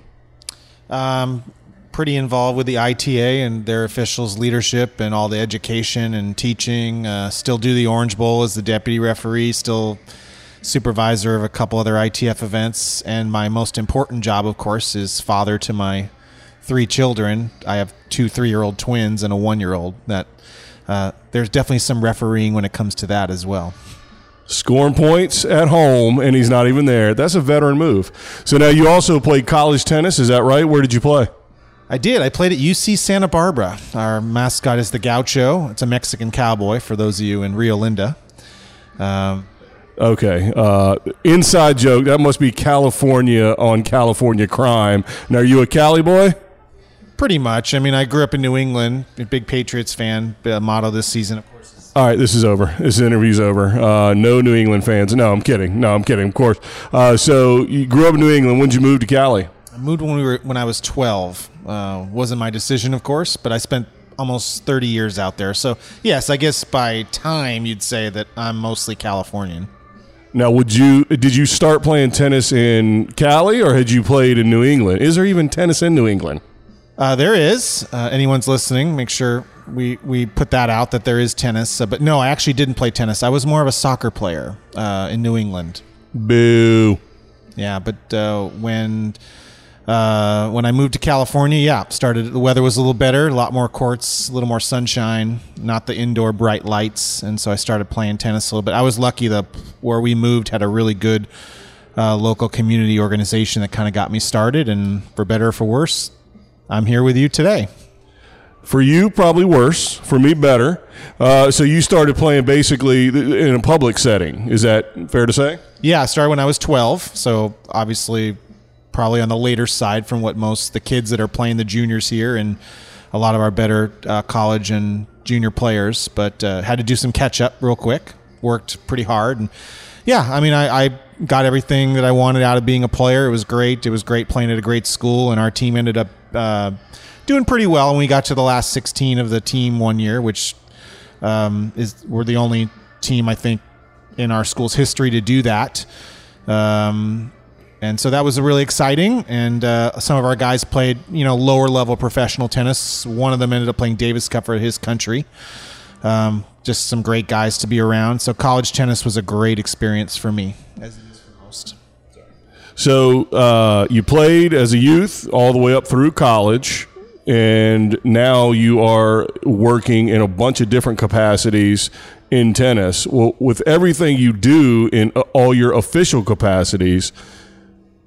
um, pretty involved with the ITA and their officials' leadership and all the education and teaching. Uh, still do the Orange Bowl as the deputy referee. Still supervisor of a couple other ITF events. And my most important job, of course, is father to my three children. I have two three-year-old twins and a one-year-old. That uh, there's definitely some refereeing when it comes to that as well. scoring points at home, and he's not even there. That's a veteran move. So now you also played college tennis, is that right? Where did you play? I did. I played at UC Santa Barbara. Our mascot is the Gaucho. It's a Mexican cowboy for those of you in Rio Linda. Um, Okay. Uh, inside joke. That must be California on California crime. Now, are you a Cali boy? Pretty much. I mean, I grew up in New England, a big Patriots fan. Uh, motto this season, of course. All right, this is over. This interview's over. Uh, no New England fans. No, I'm kidding. No, I'm kidding. Of course. Uh, so you grew up in New England. When did you move to Cali? I moved when we were when I was 12. Uh, wasn't my decision, of course, but I spent almost 30 years out there. So yes, I guess by time you'd say that I'm mostly Californian. Now, would you did you start playing tennis in Cali or had you played in New England? Is there even tennis in New England? Uh, there is. Uh, anyone's listening, make sure we, we put that out that there is tennis. Uh, but no, I actually didn't play tennis. I was more of a soccer player uh, in New England. Boo. Yeah, but uh, when uh, when I moved to California, yeah, started the weather was a little better, a lot more courts, a little more sunshine, not the indoor bright lights, and so I started playing tennis a little bit. I was lucky that where we moved had a really good uh, local community organization that kind of got me started, and for better or for worse, I'm here with you today. For you, probably worse. For me, better. Uh, so you started playing basically in a public setting. Is that fair to say? Yeah, I started when I was 12, so obviously probably on the later side from what most the kids that are playing the juniors here and a lot of our better uh, college and junior players. But uh, had to do some catch up real quick. Worked pretty hard, and yeah, I mean, I, I got everything that I wanted out of being a player. It was great. It was great playing at a great school, and our team ended up uh, doing pretty well. And we got to the last 16 of the team one year, which um, is we're the only team I think in our school's history to do that. Um, and so that was really exciting. And uh, some of our guys played, you know, lower level professional tennis. One of them ended up playing Davis Cup for his country. Um, just some great guys to be around. So college tennis was a great experience for me, as it is for most. So uh, you played as a youth all the way up through college, and now you are working in a bunch of different capacities in tennis. Well, with everything you do in uh, all your official capacities,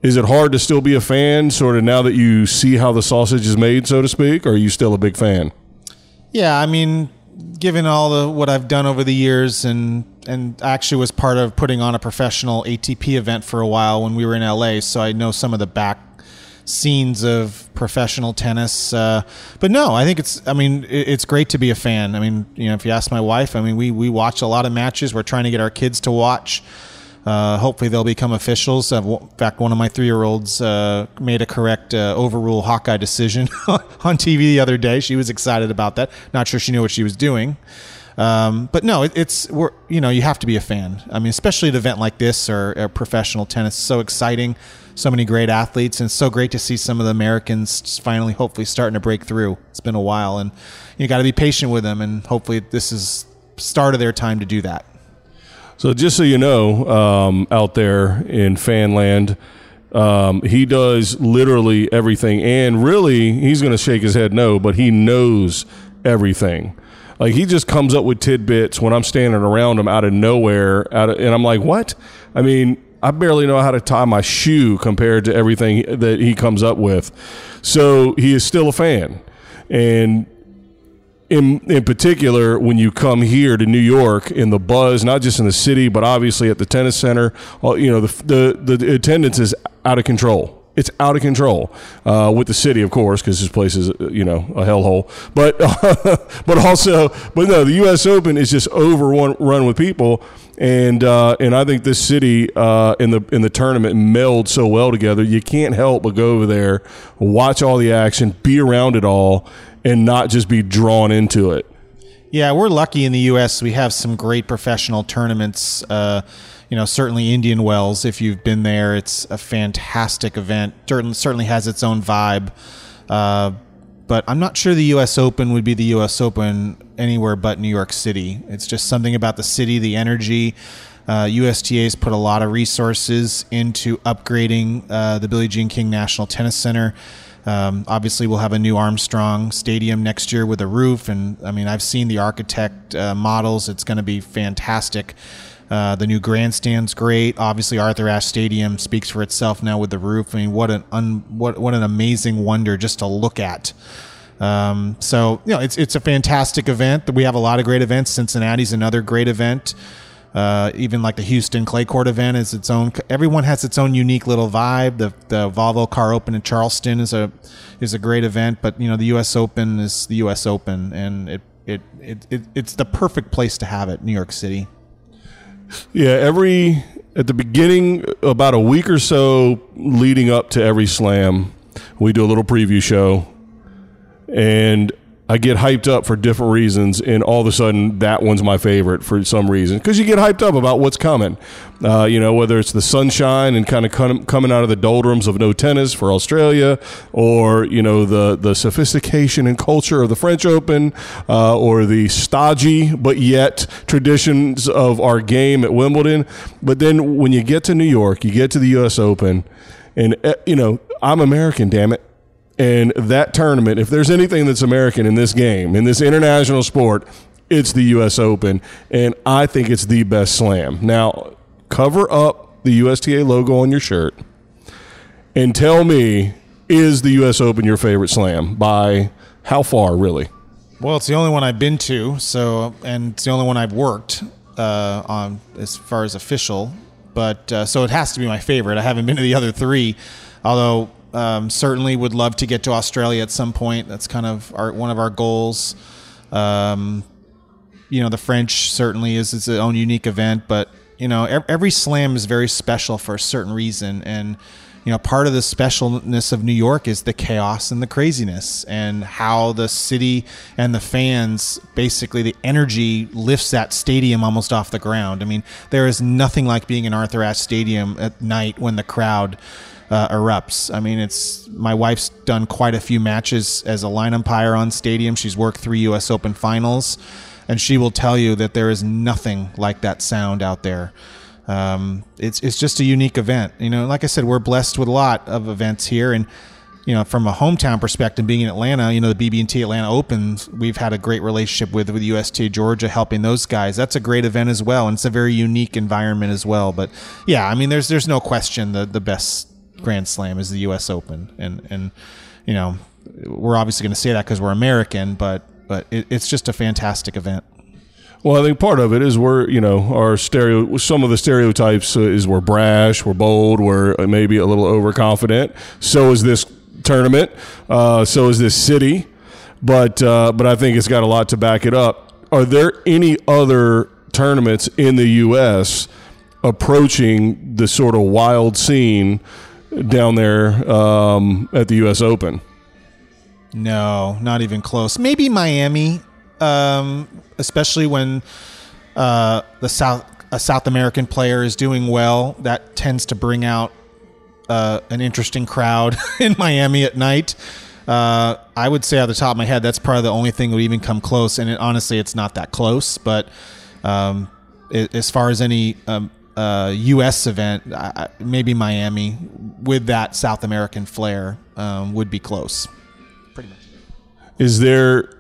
is it hard to still be a fan, sort of now that you see how the sausage is made, so to speak? Or are you still a big fan? Yeah, I mean, given all the what I've done over the years, and and actually was part of putting on a professional ATP event for a while when we were in LA, so I know some of the back scenes of professional tennis. Uh, but no, I think it's. I mean, it's great to be a fan. I mean, you know, if you ask my wife, I mean, we we watch a lot of matches. We're trying to get our kids to watch. Uh, hopefully they'll become officials. Uh, in fact, one of my three-year-olds uh, made a correct uh, overrule Hawkeye decision (laughs) on TV the other day. She was excited about that. Not sure she knew what she was doing. Um, but no, it, it's we're you know you have to be a fan. I mean, especially an event like this or, or professional tennis. So exciting, so many great athletes, and so great to see some of the Americans finally, hopefully, starting to break through. It's been a while, and you got to be patient with them, and hopefully, this is start of their time to do that. So just so you know, um, out there in Fanland, um, he does literally everything, and really, he's going to shake his head no, but he knows everything. Like he just comes up with tidbits when I'm standing around him out of nowhere, out of, and I'm like, what? I mean, I barely know how to tie my shoe compared to everything that he comes up with. So he is still a fan, and in in particular when you come here to New York in the buzz, not just in the city, but obviously at the tennis center, you know the the, the attendance is out of control. It's out of control uh, with the city, of course, because this place is uh, you know a hellhole. But (laughs) but also, but no, the U.S. Open is just overrun run with people, and uh, and I think this city uh, in the in the tournament meld so well together. You can't help but go over there, watch all the action, be around it all, and not just be drawn into it. Yeah, we're lucky in the U.S. We have some great professional tournaments. Uh, you know, certainly Indian Wells. If you've been there, it's a fantastic event. Certain- Certainly has its own vibe. Uh, but I'm not sure the U.S. Open would be the U.S. Open anywhere but New York City. It's just something about the city, the energy. Uh, USTA's put a lot of resources into upgrading uh, the Billie Jean King National Tennis Center. Um, obviously, we'll have a new Armstrong Stadium next year with a roof, and I mean, I've seen the architect uh, models. It's going to be fantastic. Uh, the new grandstand's great. Obviously, Arthur Ashe Stadium speaks for itself now with the roof. I mean, what an un, what what an amazing wonder just to look at. Um, so you know, it's it's a fantastic event. We have a lot of great events. Cincinnati's another great event. Uh, even like the Houston Clay Court event is its own. Everyone has its own unique little vibe. The the Volvo Car Open in Charleston is a is a great event, but you know the U.S. Open is the U.S. Open, and it it, it, it it's the perfect place to have it, New York City. Yeah, every at the beginning, about a week or so leading up to every slam, we do a little preview show, and I get hyped up for different reasons, and all of a sudden that one's my favorite for some reason because you get hyped up about what's coming. Uh, you know, whether it's the sunshine and kind of coming out of the doldrums of no tennis for Australia, or you know the the sophistication and culture of the French Open, uh, or the stodgy but yet traditions of our game at Wimbledon. But then when you get to New York, you get to the U.S. Open, and uh, you know I'm American, damn it. And that tournament, if there's anything that's American in this game, in this international sport, it's the U.S. Open. And I think it's the best slam. Now, cover up the USTA logo on your shirt and tell me, is the U.S. Open your favorite slam? By how far, really? Well, it's the only one I've been to, so and it's the only one I've worked uh, on as far as official. But uh, so it has to be my favorite. I haven't been to the other three, although um, certainly would love to get to Australia at some point. That's kind of our, one of our goals. Um, you know, the French certainly is its own unique event, but you know, every slam is very special for a certain reason, and you know, part of the specialness of New York is the chaos and the craziness, and how the city and the fans basically the energy lifts that stadium almost off the ground. I mean, there is nothing like being in Arthur Ashe Stadium at night when the crowd uh, erupts. I mean, it's my wife's done quite a few matches as a line umpire on stadium. She's worked three U.S. Open finals, and she will tell you that there is nothing like that sound out there. Um, it's it's just a unique event. You know, like I said, we're blessed with a lot of events here, and you know, from a hometown perspective, being in Atlanta, you know, the BB&T Atlanta Opens, we've had a great relationship with with USTA Georgia, helping those guys. That's a great event as well, and it's a very unique environment as well. But yeah, I mean, there's there's no question the the best Grand Slam is the U.S. Open, and and you know we're obviously going to say that because we're American, but but it, it's just a fantastic event. Well, I think part of it is we're, you know, our stereo, some of the stereotypes uh, is we're brash, we're bold, we're maybe a little overconfident. So is this tournament. Uh, so is this city. But, uh, but I think it's got a lot to back it up. Are there any other tournaments in the U.S. approaching the sort of wild scene down there um, at the U.S. Open. No, not even close. Maybe Miami, um, especially when uh, the South a South American player is doing well. That tends to bring out uh, an interesting crowd (laughs) in Miami at night. Uh, I would say, off the top of my head, that's probably the only thing that would even come close. And it, honestly, it's not that close. But um, it, as far as any um, uh, U.S. event, uh, maybe Miami with that South American flair um, would be close. Pretty much. Is there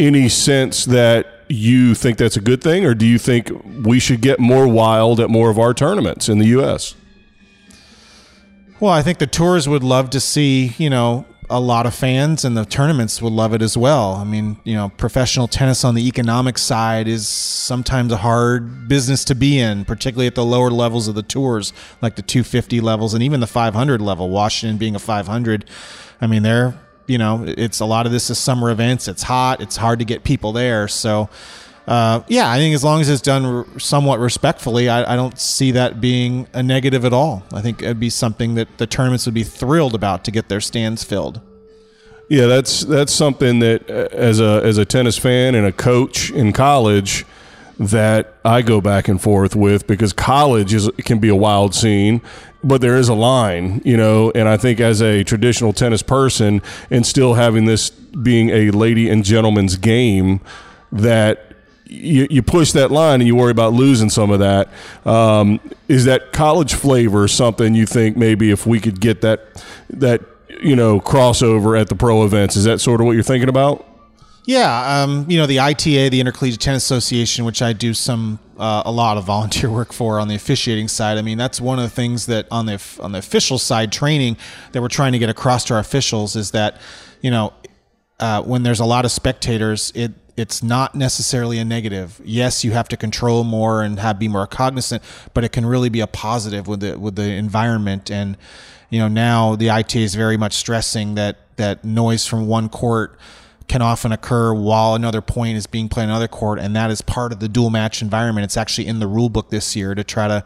any sense that you think that's a good thing, or do you think we should get more wild at more of our tournaments in the U.S.? Well, I think the tours would love to see, you know, a lot of fans and the tournaments will love it as well. I mean, you know, professional tennis on the economic side is sometimes a hard business to be in, particularly at the lower levels of the tours, like the 250 levels and even the 500 level. Washington being a 500, I mean, they're, you know, it's a lot of this is summer events. It's hot. It's hard to get people there. So, uh, yeah, I think as long as it's done somewhat respectfully, I, I, don't see that being a negative at all. I think it'd be something that the tournaments would be thrilled about to get their stands filled. Yeah, that's that's something that uh, as a as a tennis fan and a coach in college that I go back and forth with because college is can be a wild scene, but there is a line, you know, and I think as a traditional tennis person and still having this being a lady and gentleman's game that you, you push that line and you worry about losing some of that. Um, is that college flavor something you think maybe if we could get that that you know crossover at the pro events? Is that sort of what you're thinking about? Yeah, um, you know the ITA, the Intercollegiate Tennis Association, which I do some uh, a lot of volunteer work for on the officiating side. I mean, that's one of the things that on the on the official side training that we're trying to get across to our officials is that you know uh, when there's a lot of spectators, it it's not necessarily a negative. Yes, you have to control more and have be more cognizant, but it can really be a positive with the with the environment. And you know now the ITA is very much stressing that that noise from one court can often occur while another point is being played in another court, and that is part of the dual match environment. It's actually in the rule book this year to try to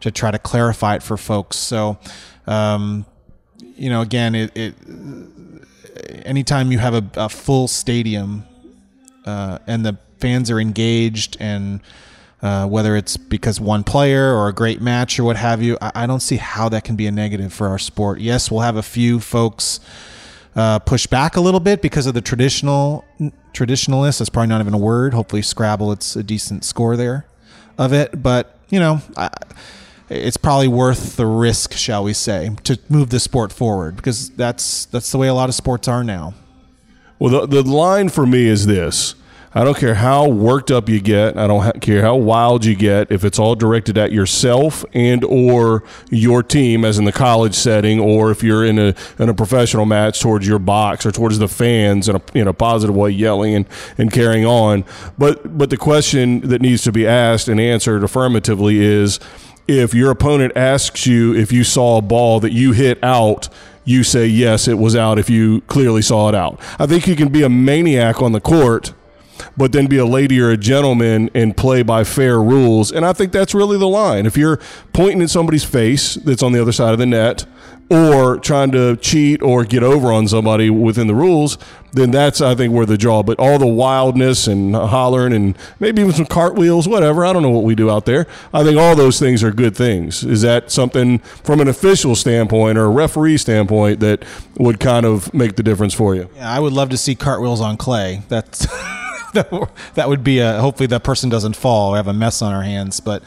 to try to clarify it for folks. So, um, you know, again, it, it anytime you have a, a full stadium uh, and the fans are engaged and uh, whether it's because one player or a great match or what have you, I, I, don't see how that can be a negative for our sport. Yes, we'll have a few folks uh, push back a little bit because of the traditional traditionalist. That's probably not even a word. Hopefully, Scrabble, it's a decent score there of it. But you know, I, it's probably worth the risk, shall we say, to move the sport forward because that's that's the way a lot of sports are now. Well, the, the line for me is this. I don't care how worked up you get. I don't care how wild you get. If it's all directed at yourself and or your team, as in the college setting, or if you're in a in a professional match towards your box or towards the fans in a in a positive way, yelling and, and carrying on. But but the question that needs to be asked and answered affirmatively is if your opponent asks you if you saw a ball that you hit out, you say yes, it was out if you clearly saw it out. I think you can be a maniac on the court, but then be a lady or a gentleman and play by fair rules. And I think that's really the line. If you're pointing at somebody's face that's on the other side of the net, or trying to cheat or get over on somebody within the rules, then that's I think where the draw. But all the wildness and hollering and maybe even some cartwheels, whatever. I don't know what we do out there. I think all those things are good things. Is that something from an official standpoint or a referee standpoint that would kind of make the difference for you? Yeah, I would love to see cartwheels on clay. That's (laughs) that would be a hopefully that person doesn't fall or have a mess on our hands, but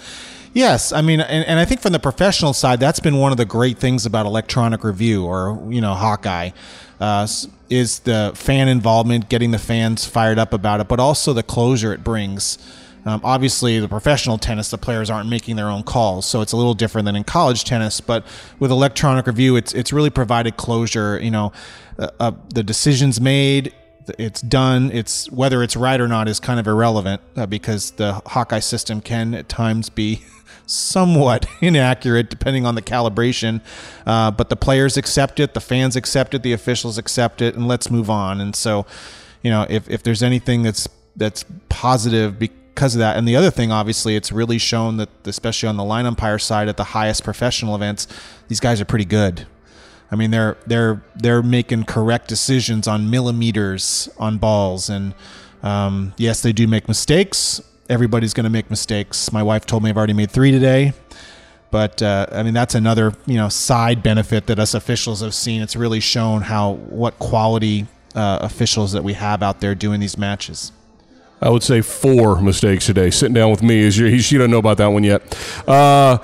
Yes, I mean, and, and I think from the professional side, that's been one of the great things about electronic review or you know Hawkeye. Uh, is the fan involvement, getting the fans fired up about it, but also the closure it brings. Um, obviously, the professional tennis, the players aren't making their own calls, so it's a little different than in college tennis. But with electronic review, it's it's really provided closure. You know, uh, uh, the decisions made, it's done. It's whether it's right or not is kind of irrelevant uh, because the Hawkeye system can at times be (laughs) somewhat (laughs) inaccurate depending on the calibration. Uh, but the players accept it, the fans accept it, the officials accept it, and let's move on. And so, you know, if, if there's anything that's that's positive because of that, and the other thing, obviously, it's really shown that, especially on the line umpire side, at the highest professional events, these guys are pretty good. I mean, they're they're they're making correct decisions on millimeters on balls, and um, yes, they do make mistakes everybody's going to make mistakes. My wife told me I've already made three today. But uh, I mean, that's another you know side benefit that us officials have seen. It's really shown how what quality uh, officials that we have out there doing these matches. I would say four mistakes today. Sitting down with me is she doesn't know about that one yet. Uh,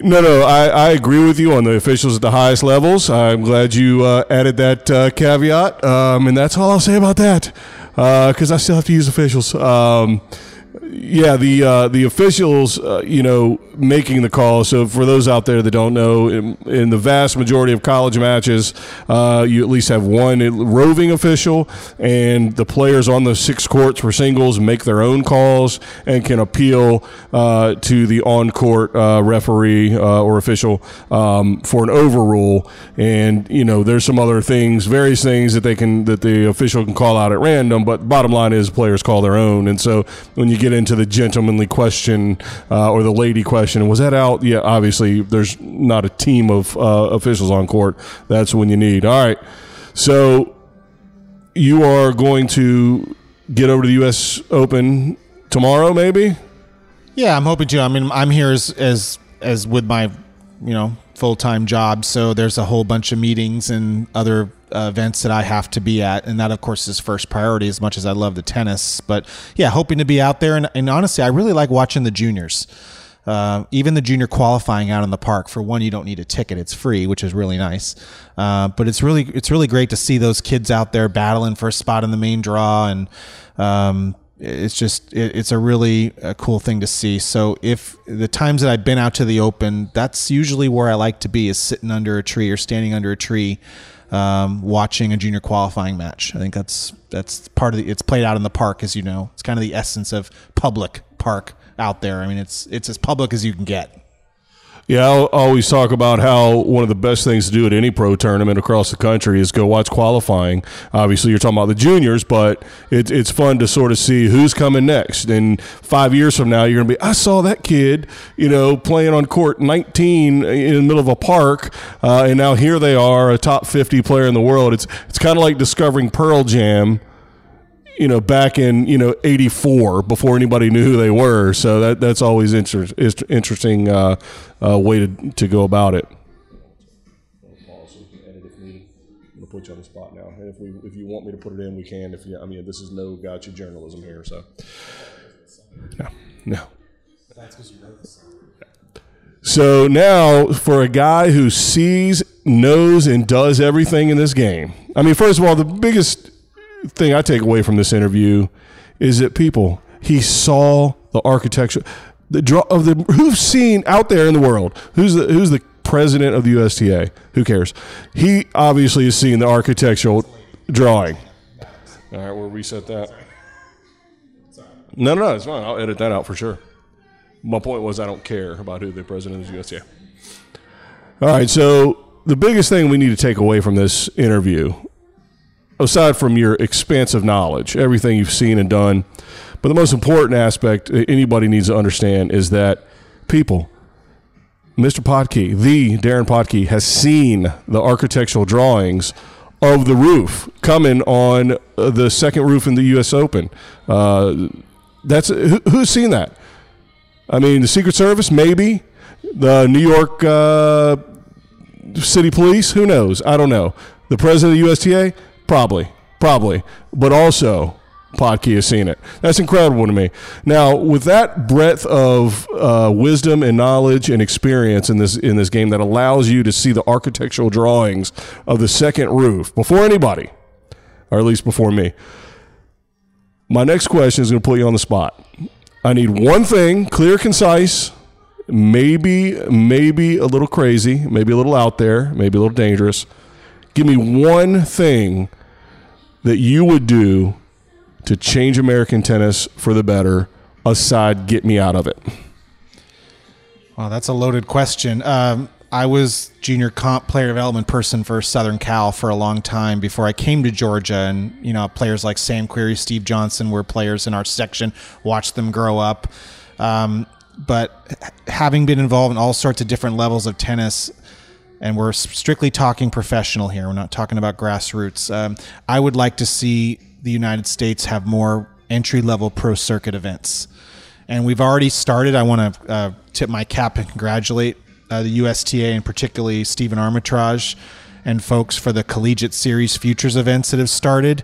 no, no, I, I agree with you on the officials at the highest levels. I'm glad you uh, added that uh, caveat, um, and that's all I'll say about that because uh, I still have to use officials. Um, yeah, the uh, the officials, uh, you know, making the call. So for those out there that don't know, in, in the vast majority of college matches, uh, you at least have one roving official, and the players on the six courts for singles make their own calls and can appeal uh, to the on court uh, referee uh, or official um, for an overrule. And you know, there's some other things, various things that they can that the official can call out at random. But bottom line is, players call their own. And so when you get into the gentlemanly question uh, or the lady question, was that out? Yeah, obviously, there's not a team of uh, officials on court. That's when you need. All right. So you are going to get over to the U.S. Open tomorrow, maybe? Yeah, I'm hoping to. I mean, I'm here as as as with my, you know, full time job. So there's a whole bunch of meetings and other uh, events that I have to be at, and that of course is first priority. As much as I love the tennis, but yeah, hoping to be out there. And, and honestly, I really like watching the juniors. Uh, even the junior qualifying out in the park. For one, you don't need a ticket; it's free, which is really nice. Uh, but it's really it's really great to see those kids out there battling for a spot in the main draw, and um, it's just it, it's a really a cool thing to see. So if the times that I've been out to the open, that's usually where I like to be is sitting under a tree or standing under a tree um, watching a junior qualifying match. I think that's that's part of the. It's played out in the park, as you know. It's kind of the essence of public park out there. I mean, it's it's as public as you can get. Yeah, I'll always talk about how one of the best things to do at any pro tournament across the country is go watch qualifying. Obviously, you're talking about the juniors, but it, it's fun to sort of see who's coming next. And five years from now, you're going to be, I saw that kid, you know, playing on court 19 in the middle of a park, uh, and now here they are, a top 50 player in the world. It's it's kind of like discovering Pearl Jam you know, back in you know '84 before anybody knew who they were. So that that's always inter- interesting uh, uh, way to to go about it. Put you on the spot now, and if we if you want me to put it in, we can. If you, I mean, this is no gotcha journalism here, so no, no. So now, for a guy who sees, knows, and does everything in this game, I mean, first of all, the biggest thing I take away from this interview is that people he saw the architecture, the draw of the who's seen out there in the world. Who's the who's the president of the USTA? Who cares? He obviously has seen the architectural drawing. All right, we'll reset that. No, no, no, it's fine. I'll edit that out for sure. My point was I don't care about who the president of the USTA. All right, so the biggest thing we need to take away from this interview aside from your expansive knowledge, everything you've seen and done. But the most important aspect anybody needs to understand is that people, Mr. Potkey, the Darren Potkey, has seen the architectural drawings of the roof coming on uh, the second roof in the U.S. Open. Uh, that's who, who's seen that? I mean, the Secret Service, maybe the New York uh, City Police. Who knows? I don't know. The president of the USTA, Probably, probably, but also Potkey has seen it. That's incredible to me. Now, with that breadth of uh, wisdom and knowledge and experience in this in this game, that allows you to see the architectural drawings of the second roof before anybody, or at least before me. My next question is going to put you on the spot. I need one thing, clear, concise, maybe maybe a little crazy, maybe a little out there, maybe a little dangerous. Give me one thing that you would do to change American tennis for the better, aside get me out of it? Well, that's a loaded question. Um, I was junior comp player development person for Southern Cal for a long time before I came to Georgia, and you know players like Sam Querrey, Steve Johnson were players in our section. Watched them grow up, um, but having been involved in all sorts of different levels of tennis, and we're strictly talking professional here. We're not talking about grassroots. Um, I would like to see the United States have more entry level pro circuit events. And we've already started. I want to uh, tip my cap and congratulate uh, the USTA and particularly Stephen Amritraj and folks for the Collegiate Series Futures events that have started.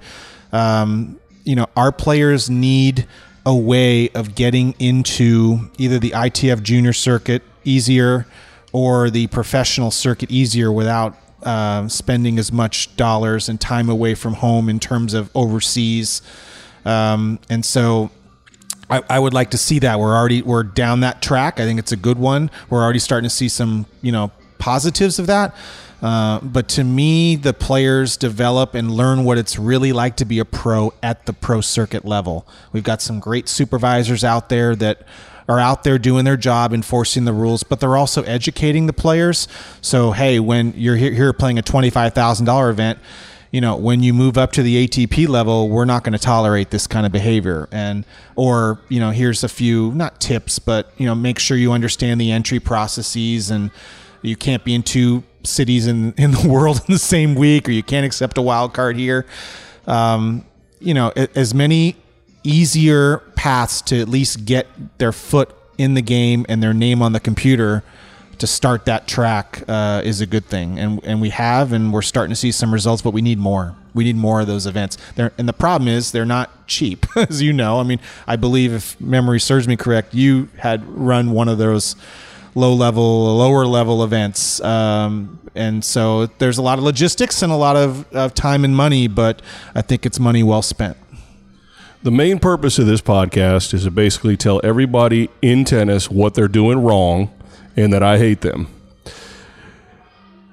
Um, you know, our players need a way of getting into either the ITF junior circuit easier or the professional circuit easier without uh, spending as much dollars and time away from home in terms of overseas. Um, and so I, I, would like to see that. We're already we're down that track. I think it's a good one. We're already starting to see some you know positives of that. Uh, but to me, the players develop and learn what it's really like to be a pro at the pro circuit level. We've got some great supervisors out there that are out there doing their job enforcing the rules, but they're also educating the players. So, hey, when you're here, playing a $25,000 event, you know, when you move up to the ATP level, we're not going to tolerate this kind of behavior. And, or, you know, here's a few, not tips, but, you know, make sure you understand the entry processes and you can't be in two cities in, (laughs) in the world in the same week, or you can't accept a wild card here. Um, you know, as many easier paths to at least get their foot in the game and their name on the computer to start that track uh, is a good thing, and and we have, and we're starting to see some results, but we need more. We need more of those events. And the problem is they're not cheap, (laughs) as you know. I mean, I believe if memory serves me correct, you had run one of those low level, lower level events, um, and so there's a lot of logistics and a lot of, of time and money, but I think it's money well spent. The main purpose of this podcast is to basically tell everybody in tennis what they're doing wrong and that I hate them.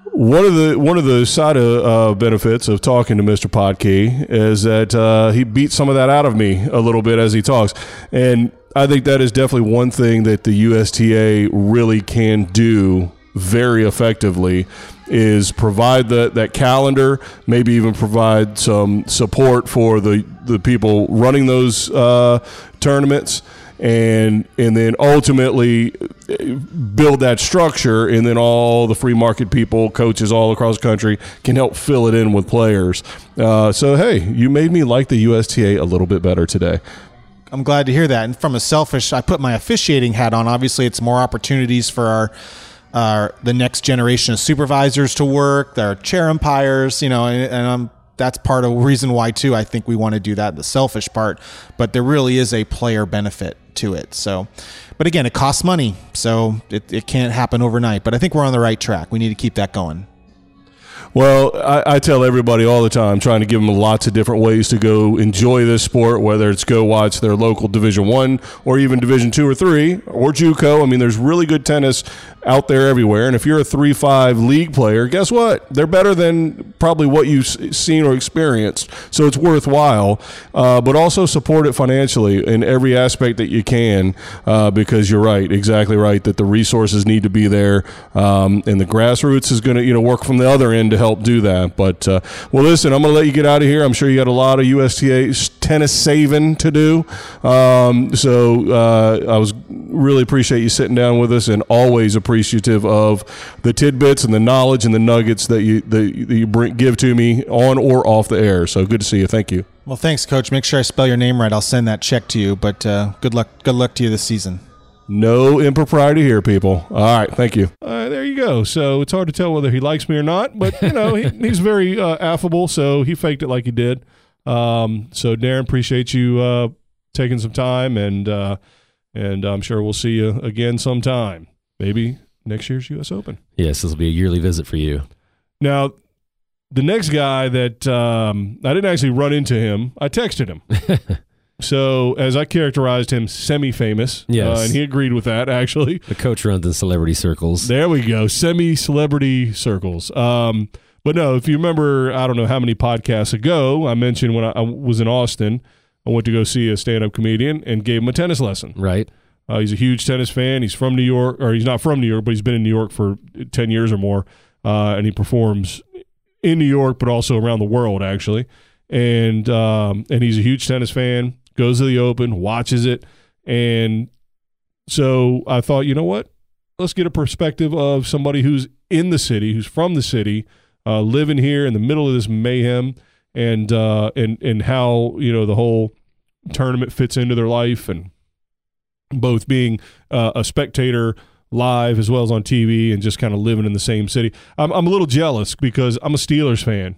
One of the one of the side uh, benefits of talking to Mr. Potkey is that uh, he beats some of that out of me a little bit as he talks, and I think that is definitely one thing that the USTA really can do very effectively is provide the, that calendar, maybe even provide some support for the, the people running those uh, tournaments and and then ultimately build that structure, and then all the free market people, coaches all across the country can help fill it in with players. Uh, so hey, you made me like the USTA a little bit better today. I'm glad to hear that. And from a selfish, I put my officiating hat on. Obviously, it's more opportunities for our. Uh, the next generation of supervisors to work, our chair umpires, you know, and, and I'm that's part of the reason why too. I think we want to do that, the selfish part, but there really is a player benefit to it. So, but again, it costs money, so it, it can't happen overnight. But I think we're on the right track. We need to keep that going. Well, I, I, tell everybody all the time, trying to give them lots of different ways to go enjoy this sport, whether it's go watch their local Division One or even Division Two or Three or JUCO. I mean, there's really good tennis out there everywhere. And if you're a three-five league player, guess what? They're better than probably what you've seen or experienced. So it's worthwhile. Uh, but also support it financially in every aspect that you can, uh, because you're right, exactly right, that the resources need to be there, um, and the grassroots is going to you know work from the other end to help do that. But uh, well, listen, I'm going to let you get out of here. I'm sure you got a lot of USTA tennis saving to do. Um, so uh, I was really appreciate you sitting down with us, and always appreciative of the tidbits and the knowledge and the nuggets that you that you bring, give to me on or off the air. So good to see you. Thank you. Well, thanks, Coach. Make sure I spell your name right. I'll send that check to you. But uh, good luck. Good luck to you this season. No impropriety here, people. All right, thank you. Uh, there you go. So it's hard to tell whether he likes me or not, but you know he, (laughs) he's very uh, affable, so he faked it like he did. Um, so Darren, appreciate you uh, taking some time, and uh, and I'm sure we'll see you again sometime. Maybe next year's U.S. Open. Yes, this will be a yearly visit for you. Now, the next guy that um, I didn't actually run into him, I texted him. (laughs) So, as I characterized him, semi-famous. Yes. uh, and he agreed with that. Actually, The coach runs in celebrity circles. there we go, semi-celebrity circles. Um, but no, if you remember, I don't know how many podcasts ago, I mentioned when I, I was in Austin, I went to go see a stand-up comedian and gave him a tennis lesson. Right. Uh, he's a huge tennis fan. He's from New York, or he's not from New York, but he's been in New York for ten years or more, uh, and he performs in New York, but also around the world, actually. And um, and he's a huge tennis fan. Goes to the Open, watches it, and so I thought, you know what? Let's get a perspective of somebody who's in the city, who's from the city, uh, living here in the middle of this mayhem, and uh, and and how you know the whole tournament fits into their life and both being uh, a spectator live as well as on TV and just kind of living in the same city. I'm, I'm a little jealous because I'm a Steelers fan.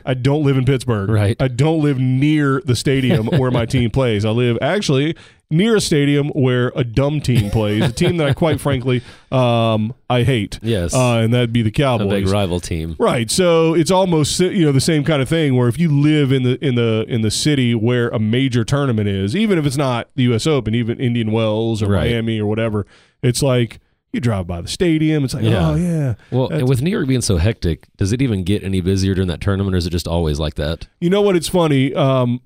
(laughs) I don't live in Pittsburgh. Right. I don't live near the stadium where my team (laughs) plays. I live actually near a stadium where a dumb team plays, a team that I quite frankly um, I hate. Yes. Uh, and that'd be the Cowboys, a big rival team. Right. So it's almost you know the same kind of thing where if you live in the in the in the city where a major tournament is, even if it's not the US Open, even Indian Wells or Right. Miami or whatever, it's like you drive by the stadium, it's like, Yeah. oh yeah. Well, That's- and with New York being so hectic, does it even get any busier during that tournament, or is it just always like that? You know what? It's funny. Um,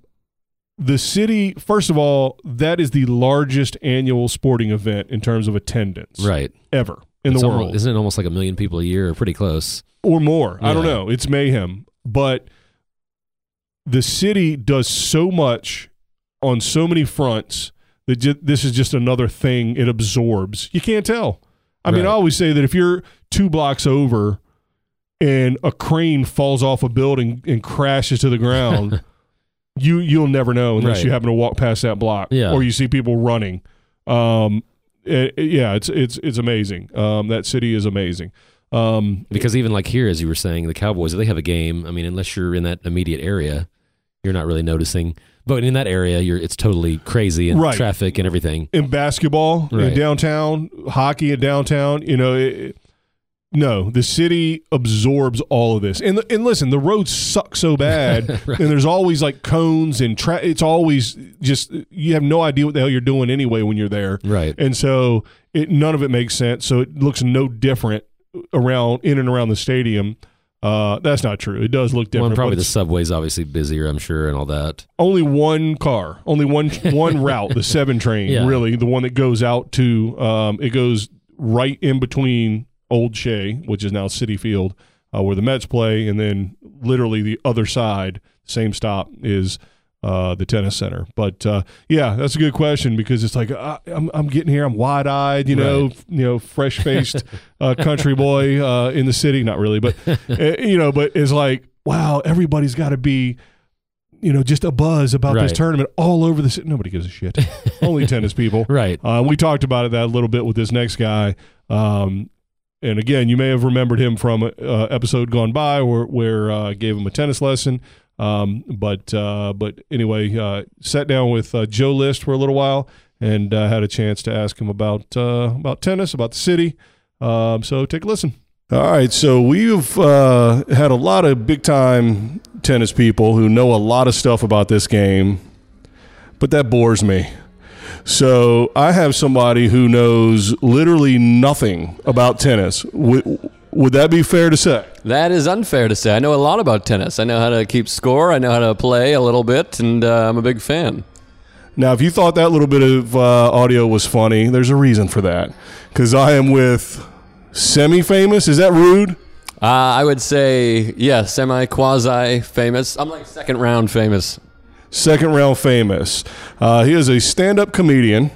the city, first of all, that is the largest annual sporting event in terms of attendance Right. ever in It's the almo- world. isn't it almost like a million people a year, or pretty close? or more. I don't know. It's mayhem. But the city does so much on so many fronts that this is just another thing it absorbs. You can't tell. I mean, I always say that if you're two blocks over and a crane falls off a building and crashes to the ground, (laughs) you you'll never know unless Right. you happen to walk past that block Yeah. or you see people running. Um, it- it- yeah, it's it's it's amazing. Um, that city is amazing. Um, Because even like here, as you were saying, the Cowboys, they have a game. I mean, unless you're in that immediate area, you're not really noticing. But in that area, you're it's totally crazy and Right. traffic and everything. in basketball in downtown, hockey in downtown. You know, it, no, the city absorbs all of this. And and listen, the roads suck so bad, (laughs) Right. and there's always like cones and tra- it's always just you have no idea what the hell you're doing anyway when you're there. Right. And so it none of it makes sense. So it looks no different around in and around the stadium. Uh, that's not true. It does look different. and probably the subway's obviously busier, I'm sure, and all that. only one car, only one (laughs) one route, the seven train, Yeah. really, the one that goes out to um, it goes right in between Old Shea, which is now Citi Field, uh, where the Mets play, and then literally the other side, same stop is uh, the tennis center. But uh, yeah, that's a good question because it's like uh, I'm, I'm getting here, I'm wide eyed, you know, Right. f- you know, fresh faced (laughs) uh, country boy uh, in the city, not really, but uh, (laughs) you know, but it's like wow, everybody's got to be you know, just a buzz about this tournament all over the city. Nobody gives a shit. (laughs) Only tennis people. Right. Uh, we talked about it that a little bit with this next guy. Um, and again, you may have remembered him from an uh, episode gone by where, where uh, I gave him a tennis lesson. Um, but uh, but anyway, uh, sat down with uh, Joe List for a little while and uh, had a chance to ask him about uh, about tennis, about the city. Um, so take a listen. All right, so we've uh, had a lot of big time tennis people who know a lot of stuff about this game, but that bores me. So I have somebody who knows literally nothing about tennis. Would, would that be fair to say? That is unfair to say. I know a lot about tennis. I know how to keep score. I know how to play a little bit, and uh, I'm a big fan. Now, if you thought that little bit of uh, audio was funny, there's a reason for that. Because I am with semi famous. Is that rude? Uh, I would say, yeah, semi quasi famous. I'm like second round famous. second round famous. Uh, he is a stand up comedian,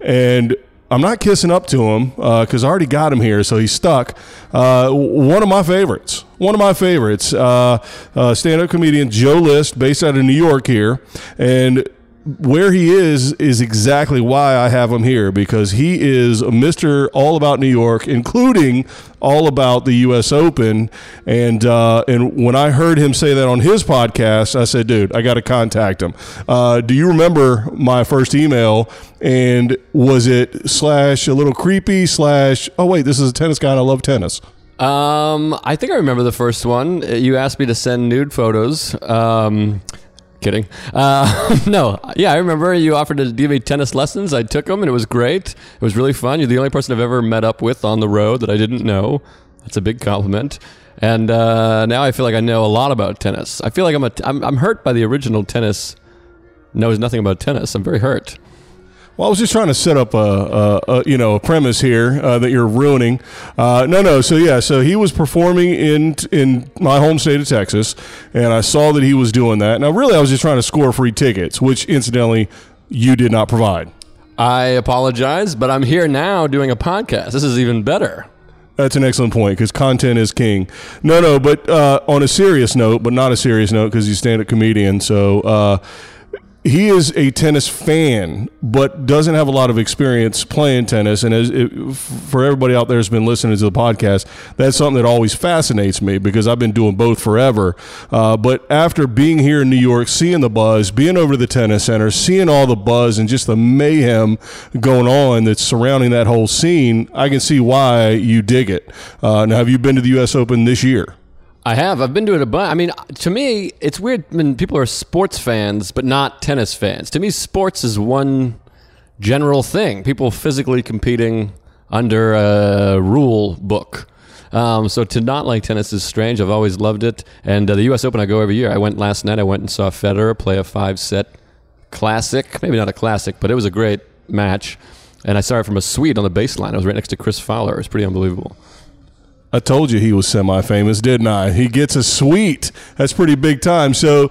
and I'm not kissing up to him because I already got him here, so he's stuck. Uh, one of my favorites. One of my favorites. Uh, uh, stand up comedian Joe List, based out of New York here. And where he is is exactly why I have him here because he is Mr. All About New York, including all about the U.S. Open. And uh, and when I heard him say that on his podcast, I said, "Dude, I got to contact him." Uh, do you remember my first email? And was it slash a little creepy slash? Oh wait, this is a tennis guy. I love tennis. Um, I think I remember the first one. You asked me to send nude photos. Um, kidding. Uh, (laughs) no, yeah, I remember you offered to give me tennis lessons. I took them, and it was great. It was really fun. You're the only person I've ever met up with on the road that I didn't know. That's a big compliment. And uh, now I feel like I know a lot about tennis. I feel like I'm a I'm, I'm hurt by the original tennis. Knows nothing about tennis. I'm very hurt. Well, I was just trying to set up a, a, a you know a premise here uh, that you're ruining. Uh, no, no. So yeah, so he was performing in in my home state of Texas, and I saw that he was doing that. Now, really, I was just trying to score free tickets, which incidentally you did not provide. I apologize, but I'm here now doing a podcast. This is even better. That's an excellent point because content is king. No, no, but uh, on a serious note, but not a serious note because he's a stand-up comedian. So uh, he is a tennis fan, but doesn't have a lot of experience playing tennis. And as it, for everybody out there who's been listening to the podcast, that's something that always fascinates me because I've been doing both forever. Uh, but after being here in New York, seeing the buzz, being over to the tennis center, seeing all the buzz and just the mayhem going on that's surrounding that whole scene, I can see why you dig it. Uh, now, have you been to the U.S. Open this year? I have. I've been doing a bunch. I mean, to me, it's weird when people are sports fans but not tennis fans. To me, sports is one general thing. People physically competing under a rule book. Um, so to not like tennis is strange. I've always loved it. And uh, the U.S. Open, I go every year. I went last night. I went and saw Federer play a five-set classic. Maybe not a classic, but it was a great match. And I saw it from a suite on the baseline. I was right next to Chris Fowler. It was pretty unbelievable. I told you he was semi-famous, didn't I? He gets a suite. That's pretty big time. So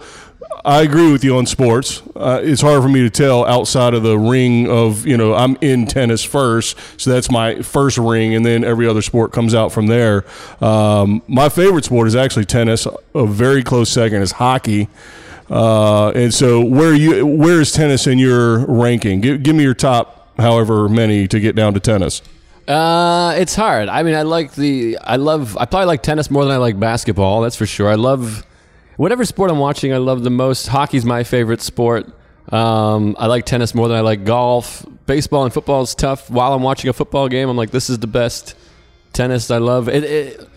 I agree with you on sports. Uh, it's hard for me to tell outside of the ring of you know I'm in tennis first, so that's my first ring, and then every other sport comes out from there. Um, my favorite sport is actually tennis. A very close second is hockey. Uh, and so where you where is tennis in your ranking? Give, give me your top however many to get down to tennis. Uh, it's hard. I mean, I like the. I love. I probably like tennis more than I like basketball. That's for sure. I love whatever sport I'm watching. I love the most. Hockey's my favorite sport. Um, I like tennis more than I like golf. Baseball and football is tough. While I'm watching a football game, I'm like, this is the best tennis. I love it. it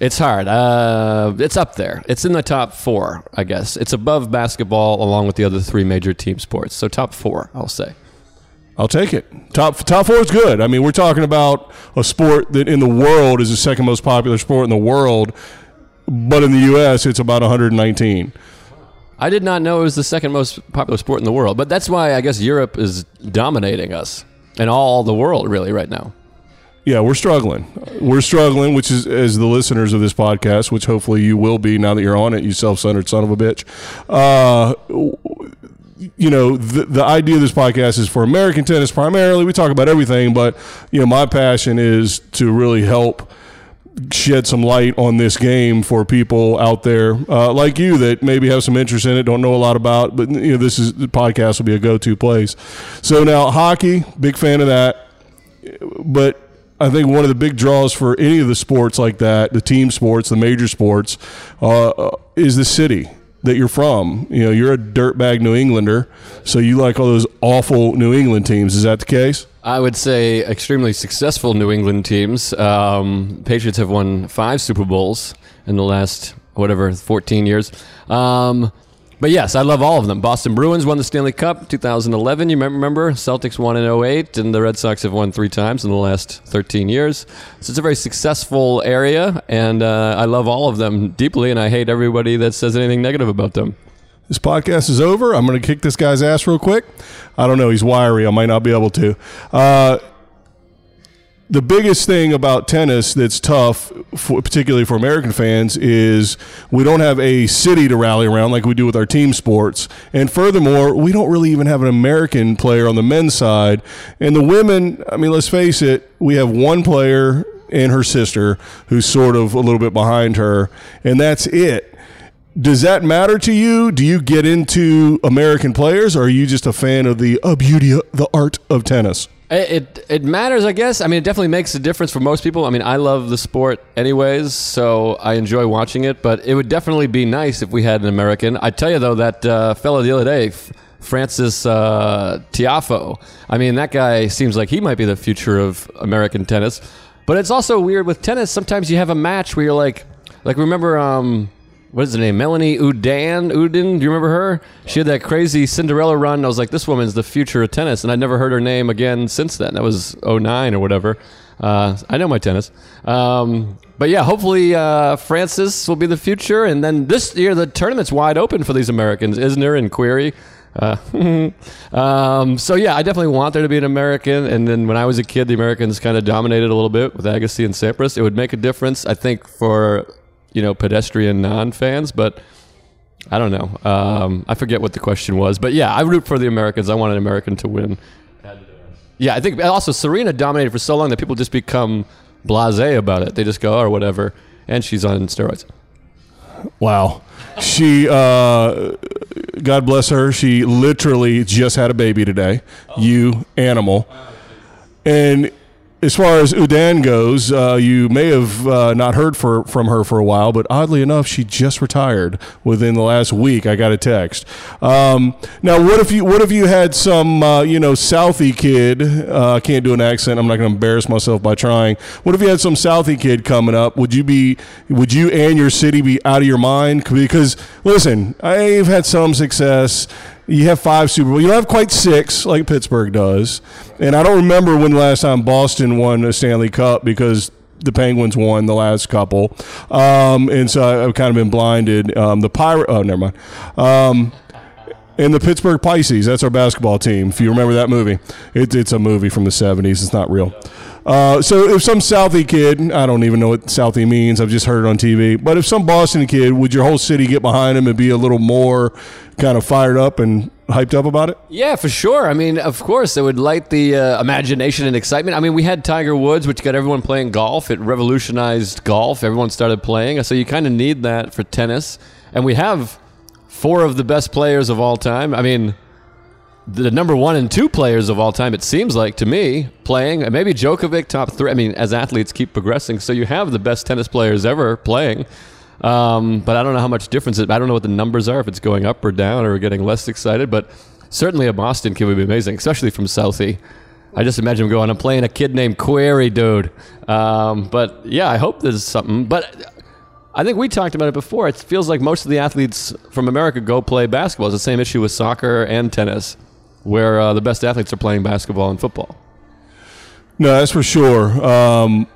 it's hard. Uh, it's up there. It's in the top four, I guess. It's above basketball, along with the other three major team sports. So top four, I'll say. I'll take it. Top top four is good. I mean, we're talking about a sport that in the world is the second most popular sport in the world, but in the U.S. it's about 119. I did not know it was the second most popular sport in the world, but that's why I guess Europe is dominating us and all the world really right now. Yeah, we're struggling. We're struggling, which is as the listeners of this podcast, which hopefully you will be now that you're on it, you self-centered son of a bitch. Uh, you know, the, the idea of this podcast is for American tennis primarily. We talk about everything, but you know, my passion is to really help shed some light on this game for people out there uh, like you that maybe have some interest in it, don't know a lot about, but you know, this is the podcast will be a go-to place. So now hockey, big fan of that, but I think one of the big draws for any of the sports like that, the team sports, the major sports, uh, is the city that you're from. You know, you're a dirtbag New Englander, so you like all those awful New England teams. Is that the case? I would say extremely successful New England teams. Um, Patriots have won five Super Bowls in the last whatever 14 years. Um, but yes, I love all of them. Boston Bruins won the Stanley Cup 2011. You remember? Celtics won in 08, and the Red Sox have won three times in the last 13 years. So it's a very successful area, and uh, I love all of them deeply, and I hate everybody that says anything negative about them. This podcast is over. I'm going to kick this guy's ass real quick. I don't know. He's wiry. I might not be able to. Uh, the biggest thing about tennis that's tough, for, particularly for American fans, is we don't have a city to rally around like we do with our team sports. And furthermore, we don't really even have an American player on the men's side. And the women, I mean, let's face it, we have one player and her sister who's sort of a little bit behind her, and that's it. Does that matter to you? Do you get into American players, or are you just a fan of the uh, beauty, the art of tennis? It, it, matters, I guess. I mean, it definitely makes a difference for most people. I mean, I love the sport anyways, so I enjoy watching it. But it would definitely be nice if we had an American. I tell you though, that uh, fellow the other day, Frances uh, Tiafoe. I mean, that guy seems like he might be the future of American tennis. But it's also weird with tennis. Sometimes you have a match where you're like, like remember, um, what is her name? Melanie Udan. Oudin, do you remember her? She had that crazy Cinderella run. I was like, this woman's the future of tennis, and I'd never heard her name again since then. That was 09 or whatever. Uh, I know my tennis. Um, but yeah, hopefully uh, Frances will be the future. And then this year, the tournament's wide open for these Americans, Isner and Querrey. Uh, (laughs) um, so yeah, I definitely want there to be an American. And then when I was a kid, the Americans kind of dominated a little bit with Agassi and Sampras. It would make a difference, I think, for you know pedestrian non fans, but. I don't know. Um, I forget what the question was, but yeah, I root for the Americans. I want an American to win. Yeah, I think also Serena dominated for so long that people just become blasé about it. They just go, oh, or whatever, and she's on steroids. Wow. She, uh, God bless her, she literally just had a baby today. You animal. And as far as Oudin goes, uh, you may have uh, not heard for, from her for a while, but oddly enough, she just retired within the last week. I got a text. Um, now, what if you what if you had some uh, you know Southie kid? Uh, I can't do an accent. I'm not going to embarrass myself by trying. What if you had some Southie kid coming up? Would you be would you and your city be out of your mind? Because listen, I've had some success you have five Super Bowl. You don't have quite six like Pittsburgh does. And I don't remember when the last time Boston won a Stanley Cup because the Penguins won the last couple. Um, and so I've kind of been blinded. Um, the Pirate. Oh, never mind. Um, and the Pittsburgh Pisces. That's our basketball team. If you remember that movie, it, it's a movie from the '70s. It's not real. Uh, so if some Southie kid, I don't even know what Southie means. I've just heard it on TV. But if some Boston kid, would your whole city get behind him and be a little more kind of fired up and hyped up about it? Yeah, for sure. I mean, of course, it would light the uh, imagination and excitement. I mean, we had Tiger Woods, which got everyone playing golf. It revolutionized golf. Everyone started playing. So you kind of need that for tennis. And we have four of the best players of all time. I mean, the number one and two players of all time, it seems like to me, playing. Maybe Djokovic, top three. I mean, as athletes keep progressing, so you have the best tennis players ever playing. Um, but I don't know how much difference it. I don't know what the numbers are if it's going up or down or getting less excited. But certainly a Boston kid would be amazing, especially from Southie. I just imagine him going. I'm playing a kid named Querrey, dude. Um, but yeah, I hope there's something. But I think we talked about it before. It feels like most of the athletes from America go play basketball. It's the same issue with soccer and tennis. Where uh, the best athletes are playing basketball and football. No, that's for sure. Um,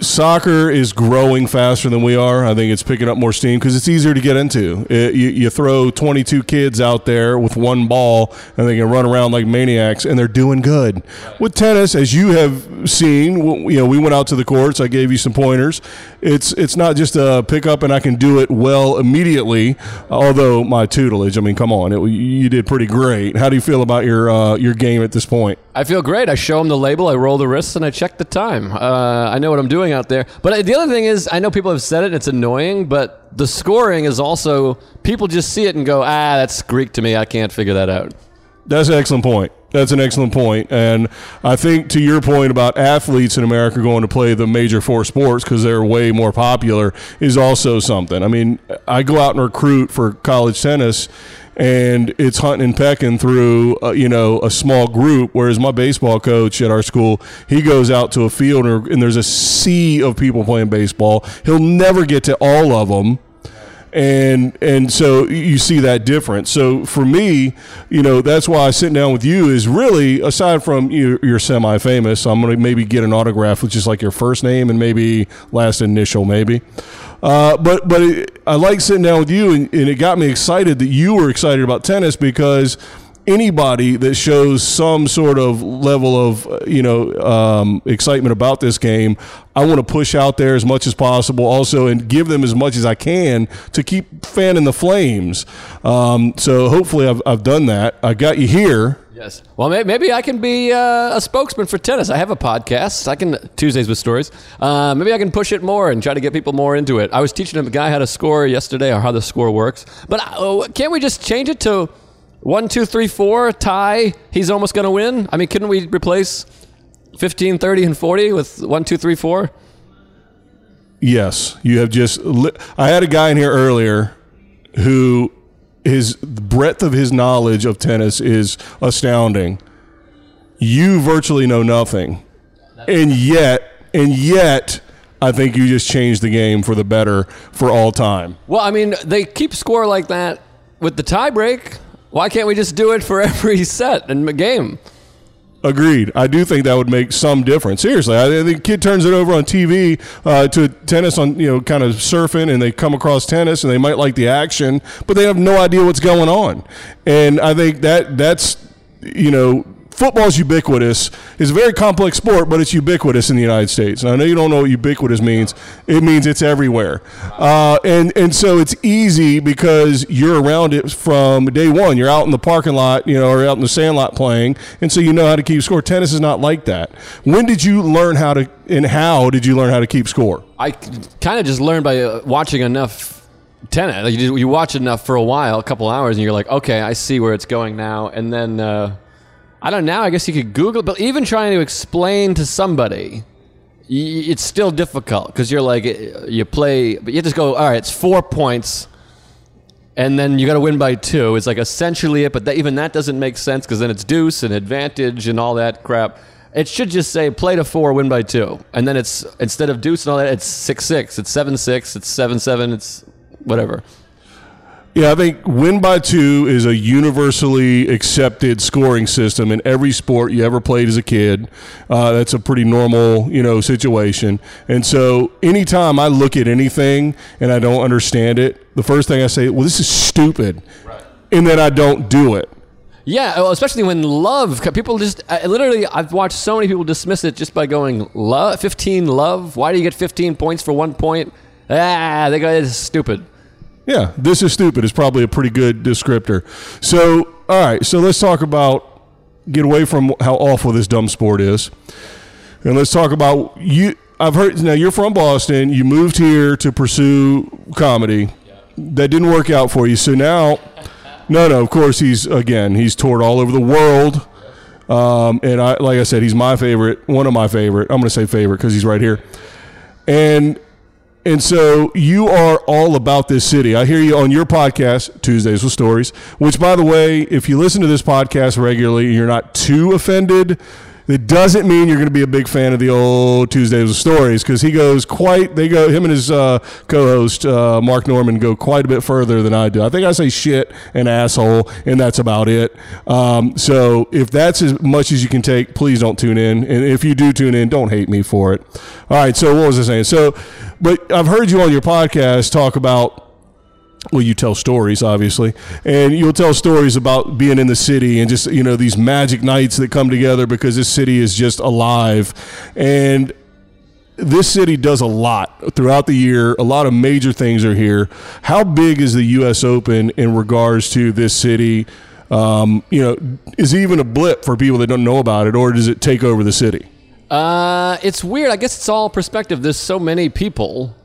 soccer is growing faster than we are. I think it's picking up more steam because it's easier to get into. It, you, you throw 22 kids out there with one ball and they can run around like maniacs and they're doing good. With tennis, as you have seen, you know, we went out to the courts. I gave you some pointers. It's it's not just a pick up and I can do it well immediately. Although my tutelage, I mean, come on, it, you did pretty great. How do you feel about your uh, your game at this point? I feel great. I show them the label, I roll the wrists, and I check the time. Uh, I know what I'm doing out there. But the other thing is, I know people have said it, it's annoying, but the scoring is also, people just see it and go, ah, that's Greek to me. I can't figure that out. That's an excellent point. That's an excellent point. And I think to your point about athletes in America going to play the major four sports because they're way more popular is also something. I mean, I go out and recruit for college tennis and it's hunting and pecking through uh, you know a small group whereas my baseball coach at our school he goes out to a field and, there's a sea of people playing baseball he'll never get to all of them and and so you see that difference. So for me, you know, that's why sitting down with you is really aside from you, you're semi-famous. So I'm to maybe get an autograph with just like your first name and maybe last initial, maybe. Uh, but but it, I like sitting down with you, and, and it got me excited that you were excited about tennis because anybody that shows some sort of level of uh, you know um, excitement about this game, I want to push out there as much as possible, also, and give them as much as I can to keep fanning the flames. Um, so hopefully, I've, I've done that. I got you here. Yes. Well, maybe I can be uh, a spokesman for tennis. I have a podcast. I can Tuesdays with stories. Uh, maybe I can push it more and try to get people more into it. I was teaching a guy how to score yesterday or how the score works. But uh, can't we just change it to one, two, three, four tie? He's almost going to win. I mean, couldn't we replace 15, 30, and 40 with one, two, three, four? Yes, you have just. Li- I had a guy in here earlier who his the breadth of his knowledge of tennis is astounding. You virtually know nothing, and yet, and yet, I think you just changed the game for the better for all time. Well, I mean, they keep score like that with the tie break. Why can't we just do it for (laughs) every set and game? Agreed. I do think that would make some difference. Seriously, I think the kid turns it over on TV uh, to tennis on you know kind of surfing, and they come across tennis, and they might like the action, but they have no idea what's going on. And I think that that's you know football's ubiquitous. It's a very complex sport, but it's ubiquitous in the United States. And I know you don't know what ubiquitous means. It means it's everywhere. Uh, and, and so it's easy because you're around it from day one. You're out in the parking lot, you know, or out in the sandlot playing. And so you know how to keep score. Tennis is not like that. When did you learn how to, and how did you learn how to keep score? I kind of just learned by uh, watching enough tennis. Like you, you watch enough for a while, a couple hours, and you're like, okay, I see where it's going now. And then uh, I don't know. I guess you could Google, but even trying to explain to somebody, y- it's still difficult because you're like, uh, you play, but you just go, all right, it's four points. And then you got to win by two. It's like essentially it, but that, even that doesn't make sense because then it's deuce and advantage and all that crap. It should just say play to four, win by two, and then it's instead of deuce and all that, it's six six, it's seven six, it's seven seven, it's whatever. Yeah, I think win by two is a universally accepted scoring system in every sport you ever played as a kid. Uh, that's a pretty normal, you know, situation. And so, anytime I look at anything and I don't understand it, the first thing I say, "Well, this is stupid," and then I don't do it. Yeah, well, especially when love people just I, literally I've watched so many people dismiss it just by going love 15 love. Why do you get 15 points for one point? Ah, they go it's stupid. Yeah, this is stupid is probably a pretty good descriptor. So, all right, so let's talk about get away from how awful this dumb sport is, and let's talk about you. I've heard now you're from Boston. You moved here to pursue comedy. That didn't work out for you. So now, no, no. Of course, he's again. He's toured all over the world, um, and I, like I said, he's my favorite. One of my favorite. I'm going to say favorite because he's right here, and and so you are all about this city. I hear you on your podcast, Tuesdays with Stories, which, by the way, if you listen to this podcast regularly, you're not too offended That doesn't mean you're going to be a big fan of the old Tuesdays with Stories because he goes quite. They go him and his uh, co-host uh, Mark Norman go quite a bit further than I do. I think I say shit and asshole, and that's about it. Um, so if that's as much as you can take, please don't tune in. And if you do tune in, don't hate me for it. All right. So what was I saying? So, but I've heard you on your podcast talk about well, you tell stories, obviously, and you'll tell stories about being in the city and just you know these magic nights that come together because this city is just alive, and this city does a lot throughout the year. A lot of major things are here. How big is the U.S. Open in regards to this city? Um, you know, is it even a blip for people that don't know about it, or does it take over the city? Uh, it's weird. I guess it's all perspective. There's so many people.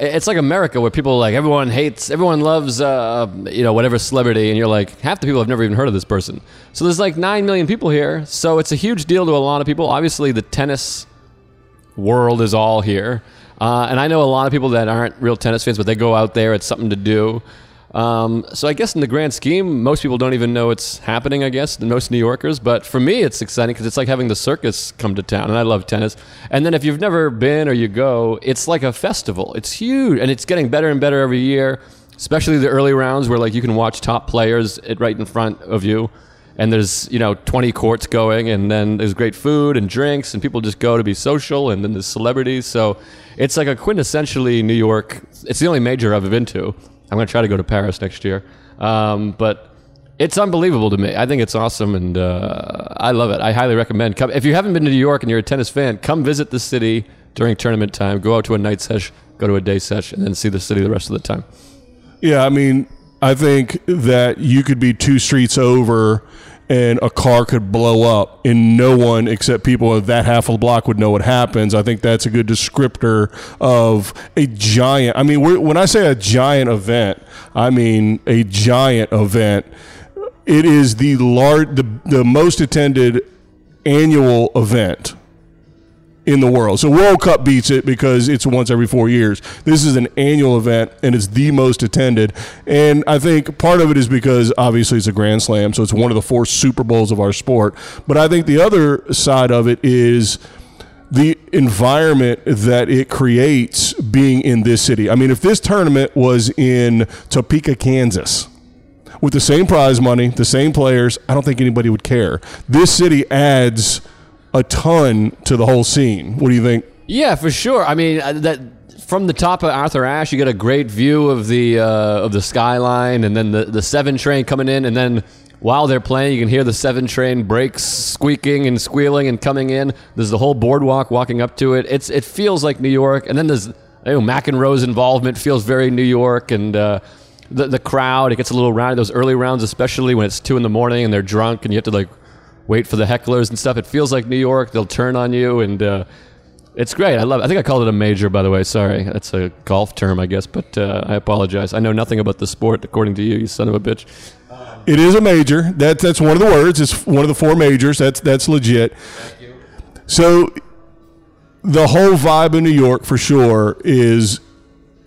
It's like America, where people like everyone hates, everyone loves, uh, you know, whatever celebrity, and you're like half the people have never even heard of this person. So there's like nine million people here, so it's a huge deal to a lot of people. Obviously, the tennis world is all here, uh, and I know a lot of people that aren't real tennis fans, but they go out there. It's something to do. Um, so I guess in the grand scheme, most people don't even know it's happening. I guess most New Yorkers, but for me, it's exciting because it's like having the circus come to town, and I love tennis. And then if you've never been or you go, it's like a festival. It's huge, and it's getting better and better every year. Especially the early rounds where like you can watch top players right in front of you, and there's you know 20 courts going, and then there's great food and drinks, and people just go to be social, and then there's celebrities. So it's like a quintessentially New York. It's the only major I've been to. I'm going to try to go to Paris next year. Um, but it's unbelievable to me. I think it's awesome, and uh, I love it. I highly recommend. Come, if you haven't been to New York and you're a tennis fan, come visit the city during tournament time. Go out to a night sesh, go to a day sesh, and then see the city the rest of the time. Yeah, I mean, I think that you could be two streets over and a car could blow up and no one except people of that half of the block would know what happens. I think that's a good descriptor of a giant. I mean, when I say a giant event, I mean a giant event. It is the large, the, the most attended annual event in the world. So World Cup beats it because it's once every four years. This is an annual event and it's the most attended. And I think part of it is because obviously it's a Grand Slam, so it's one of the four Super Bowls of our sport. But I think the other side of it is the environment that it creates being in this city. I mean, if this tournament was in Topeka, Kansas, with the same prize money, the same players, I don't think anybody would care. This city adds a ton to the whole scene. What do you think? Yeah, for sure. I mean, uh, that from the top of Arthur Ashe, you get a great view of the uh, of the skyline, and then the the seven train coming in, and then while they're playing, you can hear the seven train brakes squeaking and squealing and coming in. There's the whole boardwalk walking up to it. It's it feels like New York, and then there's you know, McEnroe's involvement feels very New York, and uh, the the crowd it gets a little rowdy. Those early rounds, especially when it's two in the morning and they're drunk, and you have to like wait for the hecklers and stuff. It feels like New York. They'll turn on you, and uh, it's great. I love. It. I think I called it a major, by the way. Sorry, that's a golf term, I guess, but uh, I apologize. I know nothing about the sport, according to you, you son of a bitch. It is a major. That's that's one of the words. It's one of the four majors. That's that's legit. So the whole vibe in New York for sure is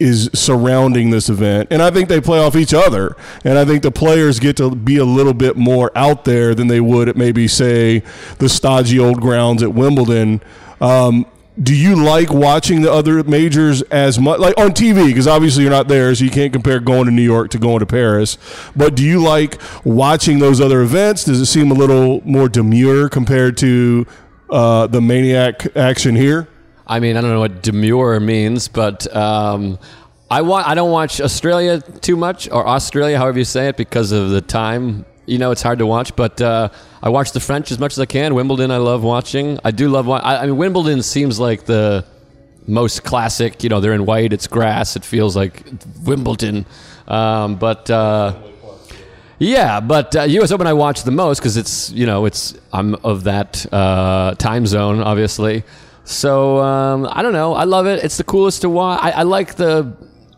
is surrounding this event. And I think they play off each other. And I think the players get to be a little bit more out there than they would at maybe, say, the stodgy old grounds at Wimbledon. Um, do you like watching the other majors as much like on TV because obviously you're not there so you can't compare going to New York to going to Paris but do you like watching those other events does it seem a little more demure compared to uh, the maniac action here I mean, I don't know what demure means, but um, I wa- I don't watch Australia too much or Australia, however you say it, because of the time. You know, it's hard to watch, but uh, I watch the French as much as I can. Wimbledon, I love watching. I do love. Wa- I, I mean, Wimbledon seems like the most classic. You know, they're in white. It's grass. It feels like Wimbledon, um, but. Uh, yeah, but uh, U.S. Open I watch the most because it's you know it's I'm of that uh, time zone obviously. So um, I don't know. I love it. It's the coolest to watch. I, I like the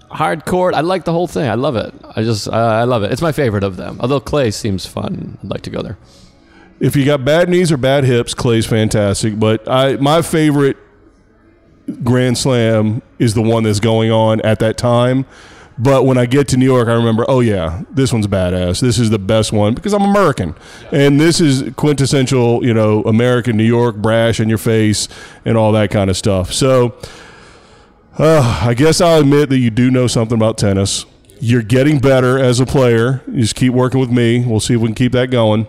hard court. I like the whole thing. I love it. I just uh, I love it. It's my favorite of them. Although Clay seems fun. I'd like to go there. if you got bad knees or bad hips, Clay's fantastic. But I my favorite Grand Slam is the one that's going on at that time. But when I get to New York, I remember, oh yeah, this one's badass. This is the best one because I'm American, and this is quintessential, you know, American New York brash in your face and all that kind of stuff. So, uh, I guess I'll admit that you do know something about tennis. You're getting better as a player. You just keep working with me. We'll see if we can keep that going.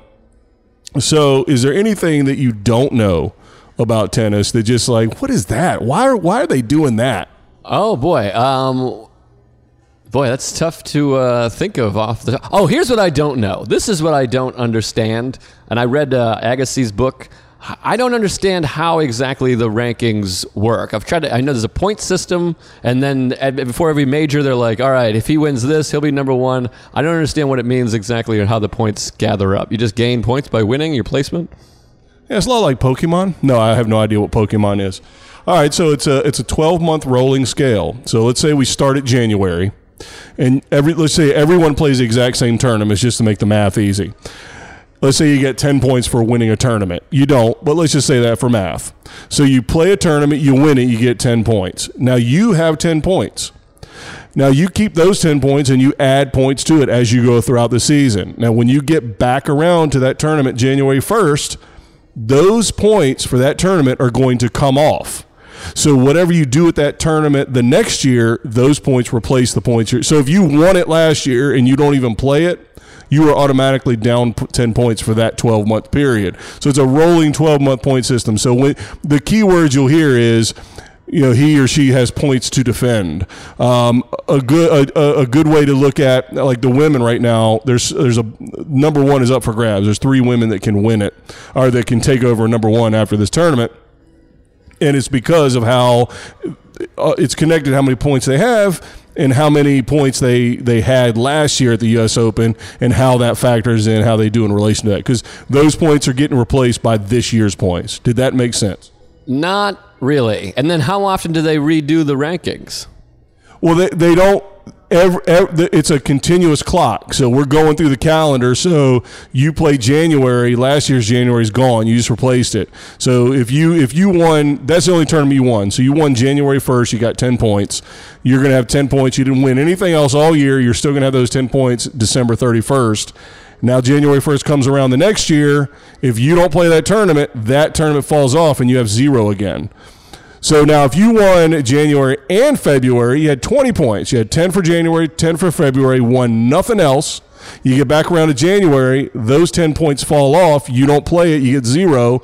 So, is there anything that you don't know about tennis that just like, what is that? Why are why are they doing that? Oh boy, um, boy, that's tough to uh, think of off the. Oh, here's what I don't know. This is what I don't understand. And I read uh, Agassi's book. I don't understand how exactly the rankings work. I've tried to. I know there's a point system, and then at, before every major, they're like, "All right, if he wins this, he'll be number one." I don't understand what it means exactly or how the points gather up. You just gain points by winning your placement. Yeah, it's a lot like Pokemon. No, I have no idea what Pokemon is. All right, so it's a it's a 12 month rolling scale. So let's say we start at January, and every let's say everyone plays the exact same tournaments just to make the math easy. Let's say you get 10 points for winning a tournament. You don't, but let's just say that for math. So you play a tournament, you win it, you get 10 points. Now you have 10 points. Now you keep those 10 points and you add points to it as you go throughout the season. Now when you get back around to that tournament January 1st, those points for that tournament are going to come off. So whatever you do at that tournament the next year, those points replace the points. So if you won it last year and you don't even play it, you are automatically down 10 points for that 12 month period. So it's a rolling 12 month point system. So when, the key words you'll hear is you know he or she has points to defend. Um, a good a, a, good way to look at like the women right now. There's there's a number one is up for grabs. There's three women that can win it or that can take over number one after this tournament, and it's because of how uh, it's connected. How many points they have and how many points they they had last year at the U.S. Open, and how that factors in how they do in relation to that. Because those points are getting replaced by this year's points. Did that make sense? Not really. And then how often do they redo the rankings? Well, they they don't. Every, every, it's a continuous clock. So we're going through the calendar. So you play January. Last year's January is gone. You just replaced it. So if you if you won, that's the only tournament you won. So you won January first. You got ten points. You're to have ten points. You didn't win anything else all year. You're still to have those ten points December thirty first. Now January 1st comes around the next year. If you don't play that tournament, that tournament falls off and you have zero again. So now, if you won January and February, you had 20 points. You had 10 for January, 10 for February, won nothing else. You get back around to January, those 10 points fall off. You don't play it, you get zero.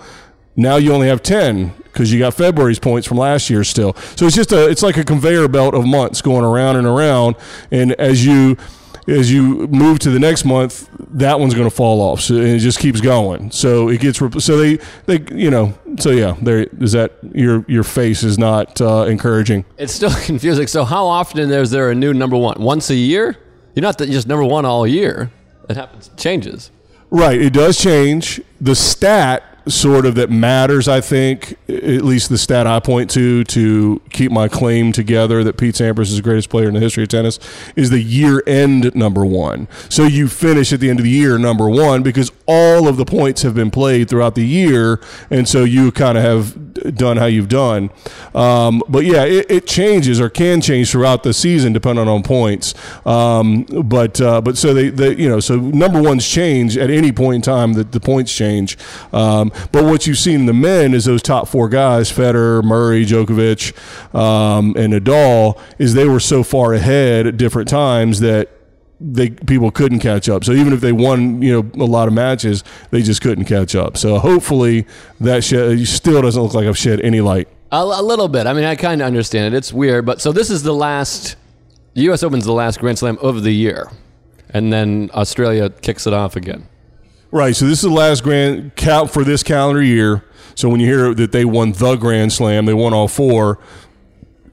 Now you only have 10 because you got February's points from last year still. So it's just a, it's like a conveyor belt of months going around and around. And as you, as you move to the next month, that one's going to fall off. So it just keeps going. So it gets so they they you know so yeah there is that your your face is not uh, encouraging. It's still (laughs) confusing. So how often is there a new number one? Once a year? You're not just number one all year. It happens changes. Right. It does change. The stat sort of that matters, I think, at least the stat I point to to keep my claim together that Pete Sampras is the greatest player in the history of tennis, is the year end number one. So you finish at the end of the year number one because all of the points have been played throughout the year, and so you kind of have done how you've done. Um, but yeah, it, it, changes or can change throughout the season depending on points. Um, but uh, but so they, they you know so number ones change at any point in time that the points change. Um, but what you've seen in the men is those top four guys, Federer, Murray, Djokovic, um, and Nadal, is they were so far ahead at different times that they people couldn't catch up. So even if they won, you know, a lot of matches, they just couldn't catch up. So hopefully that shed, still doesn't look like I've shed any light. A, a little bit. I mean, I kind of understand it. It's weird, but so this is the last. The U.S. Open's the last Grand Slam of the year, and then Australia kicks it off again. Right. So this is the last grand count for this calendar year. So when you hear that they won the Grand Slam, they won all four.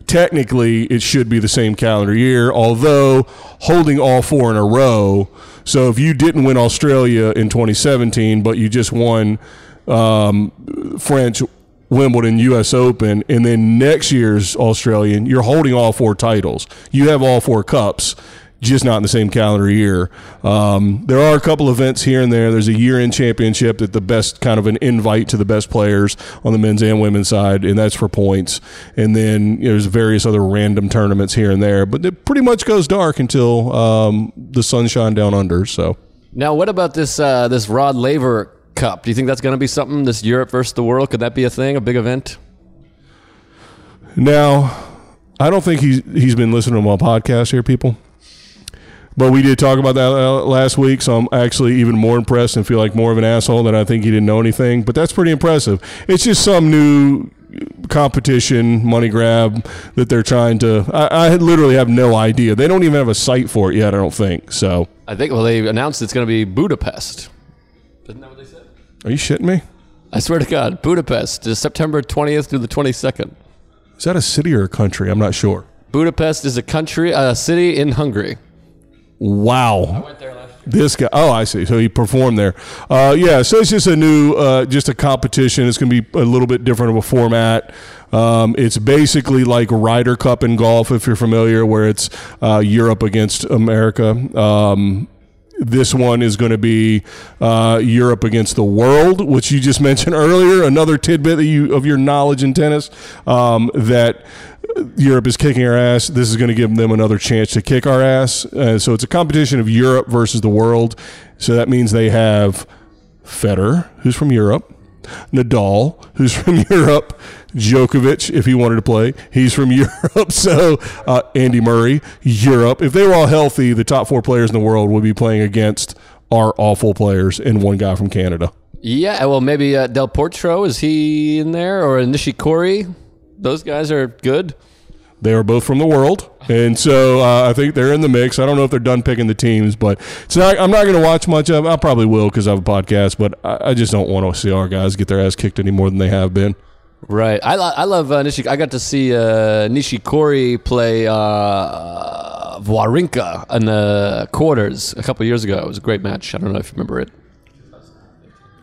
Technically, it should be the same calendar year, although holding all four in a row. So if you didn't win Australia in 2017, but you just won um, French, Wimbledon, U.S. Open, and then next year's Australian, you're holding all four titles. You have all four cups just not in the same calendar year. Um, there are a couple events here and there. There's a year-end championship that the best kind of an invite to the best players on the men's and women's side, and that's for points. And then you know, there's various other random tournaments here and there, but it pretty much goes dark until um, the sunshine down under. So. Now, what about this uh, this Rod Laver Cup? Do you think that's going to be something? This Europe versus the world? Could that be a thing? A big event? Now, I don't think he's he's been listening to my podcast here, people. But we did talk about that uh, last week, so I'm actually even more impressed and feel like more of an asshole than I think he didn't know anything. But that's pretty impressive. It's just some new competition money grab that they're trying to. I, I literally have no idea. They don't even have a site for it yet. I don't think so. I think. Well, they announced it's going to be Budapest. Isn't that what they said? Are you shitting me? I swear to God, Budapest is September 20th through the 22nd. Is that a city or a country? I'm not sure. Budapest is a country, a city in Hungary. Wow. This guy. Oh, I see. So he performed there. Uh, yeah. So it's just a new, uh, just a competition. It's going to be a little bit different of a format. Um, it's basically like Ryder Cup in golf, if you're familiar, where it's uh, Europe against America. Um, this one is going to be uh, Europe against the world, which you just (laughs) mentioned earlier. Another tidbit that you of your knowledge in tennis um, that Europe is kicking our ass. This is going to give them another chance to kick our ass. Uh, so it's a competition of Europe versus the world. So that means they have Federer, who's from Europe, Nadal, who's (laughs) from Europe, Djokovic, if he wanted to play, he's from (laughs) Europe. So uh, Andy Murray, Europe. If they were all healthy, the top four players in the world would be playing against our awful players and one guy from Canada. Yeah, well, maybe uh, Del Potro is he in there or Nishikori? Those guys are good. They are both from the world, and so uh, I think they're in the mix. I don't know if they're done picking the teams, but it's not, I'm not going to watch much of. I probably will because I have a podcast, but I, I just don't want to see our guys get their ass kicked any more than they have been. Right. I, lo- I love uh, Nishik. I got to see uh, Nishikori play uh, Wawrinka in the quarters a couple years ago. It was a great match. I don't know if you remember it.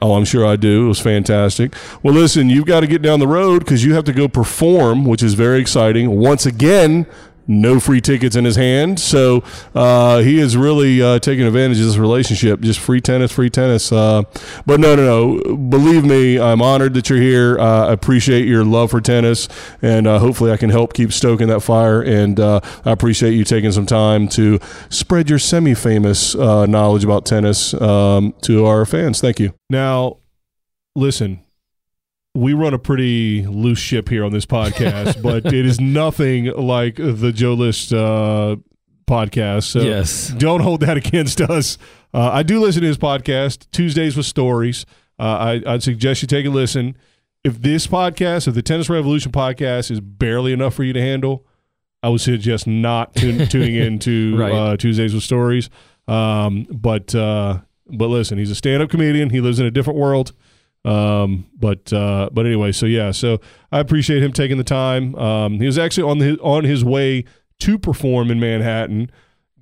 Oh, I'm sure I do. It was fantastic. Well, listen, you've got to get down the road because you have to go perform, which is very exciting. Once again, no free tickets in his hand. So uh, he is really uh, taking advantage of this relationship. Just free tennis, free tennis. Uh, but no, no, no. Believe me, I'm honored that you're here. Uh, I appreciate your love for tennis, and uh, hopefully I can help keep stoking that fire. And uh, I appreciate you taking some time to spread your semi-famous knowledge about tennis um, to our fans. Thank you. Now, listen we run a pretty loose ship here on this podcast, but (laughs) it is nothing like the Joe List uh, podcast. So Yes. don't hold that against us. Uh, I do listen to his podcast, Tuesdays with Stories. Uh, I, I'd suggest you take a listen. If this podcast, if the Tennis Revolution podcast is barely enough for you to handle, I would suggest not tun- (laughs) tuning in to Right. uh, Tuesdays with Stories. Um, but uh, but listen, he's a stand-up comedian. He lives in a different world. Um, but uh, but anyway, so yeah, so I appreciate him taking the time. Um, he was actually on the on his way to perform in Manhattan.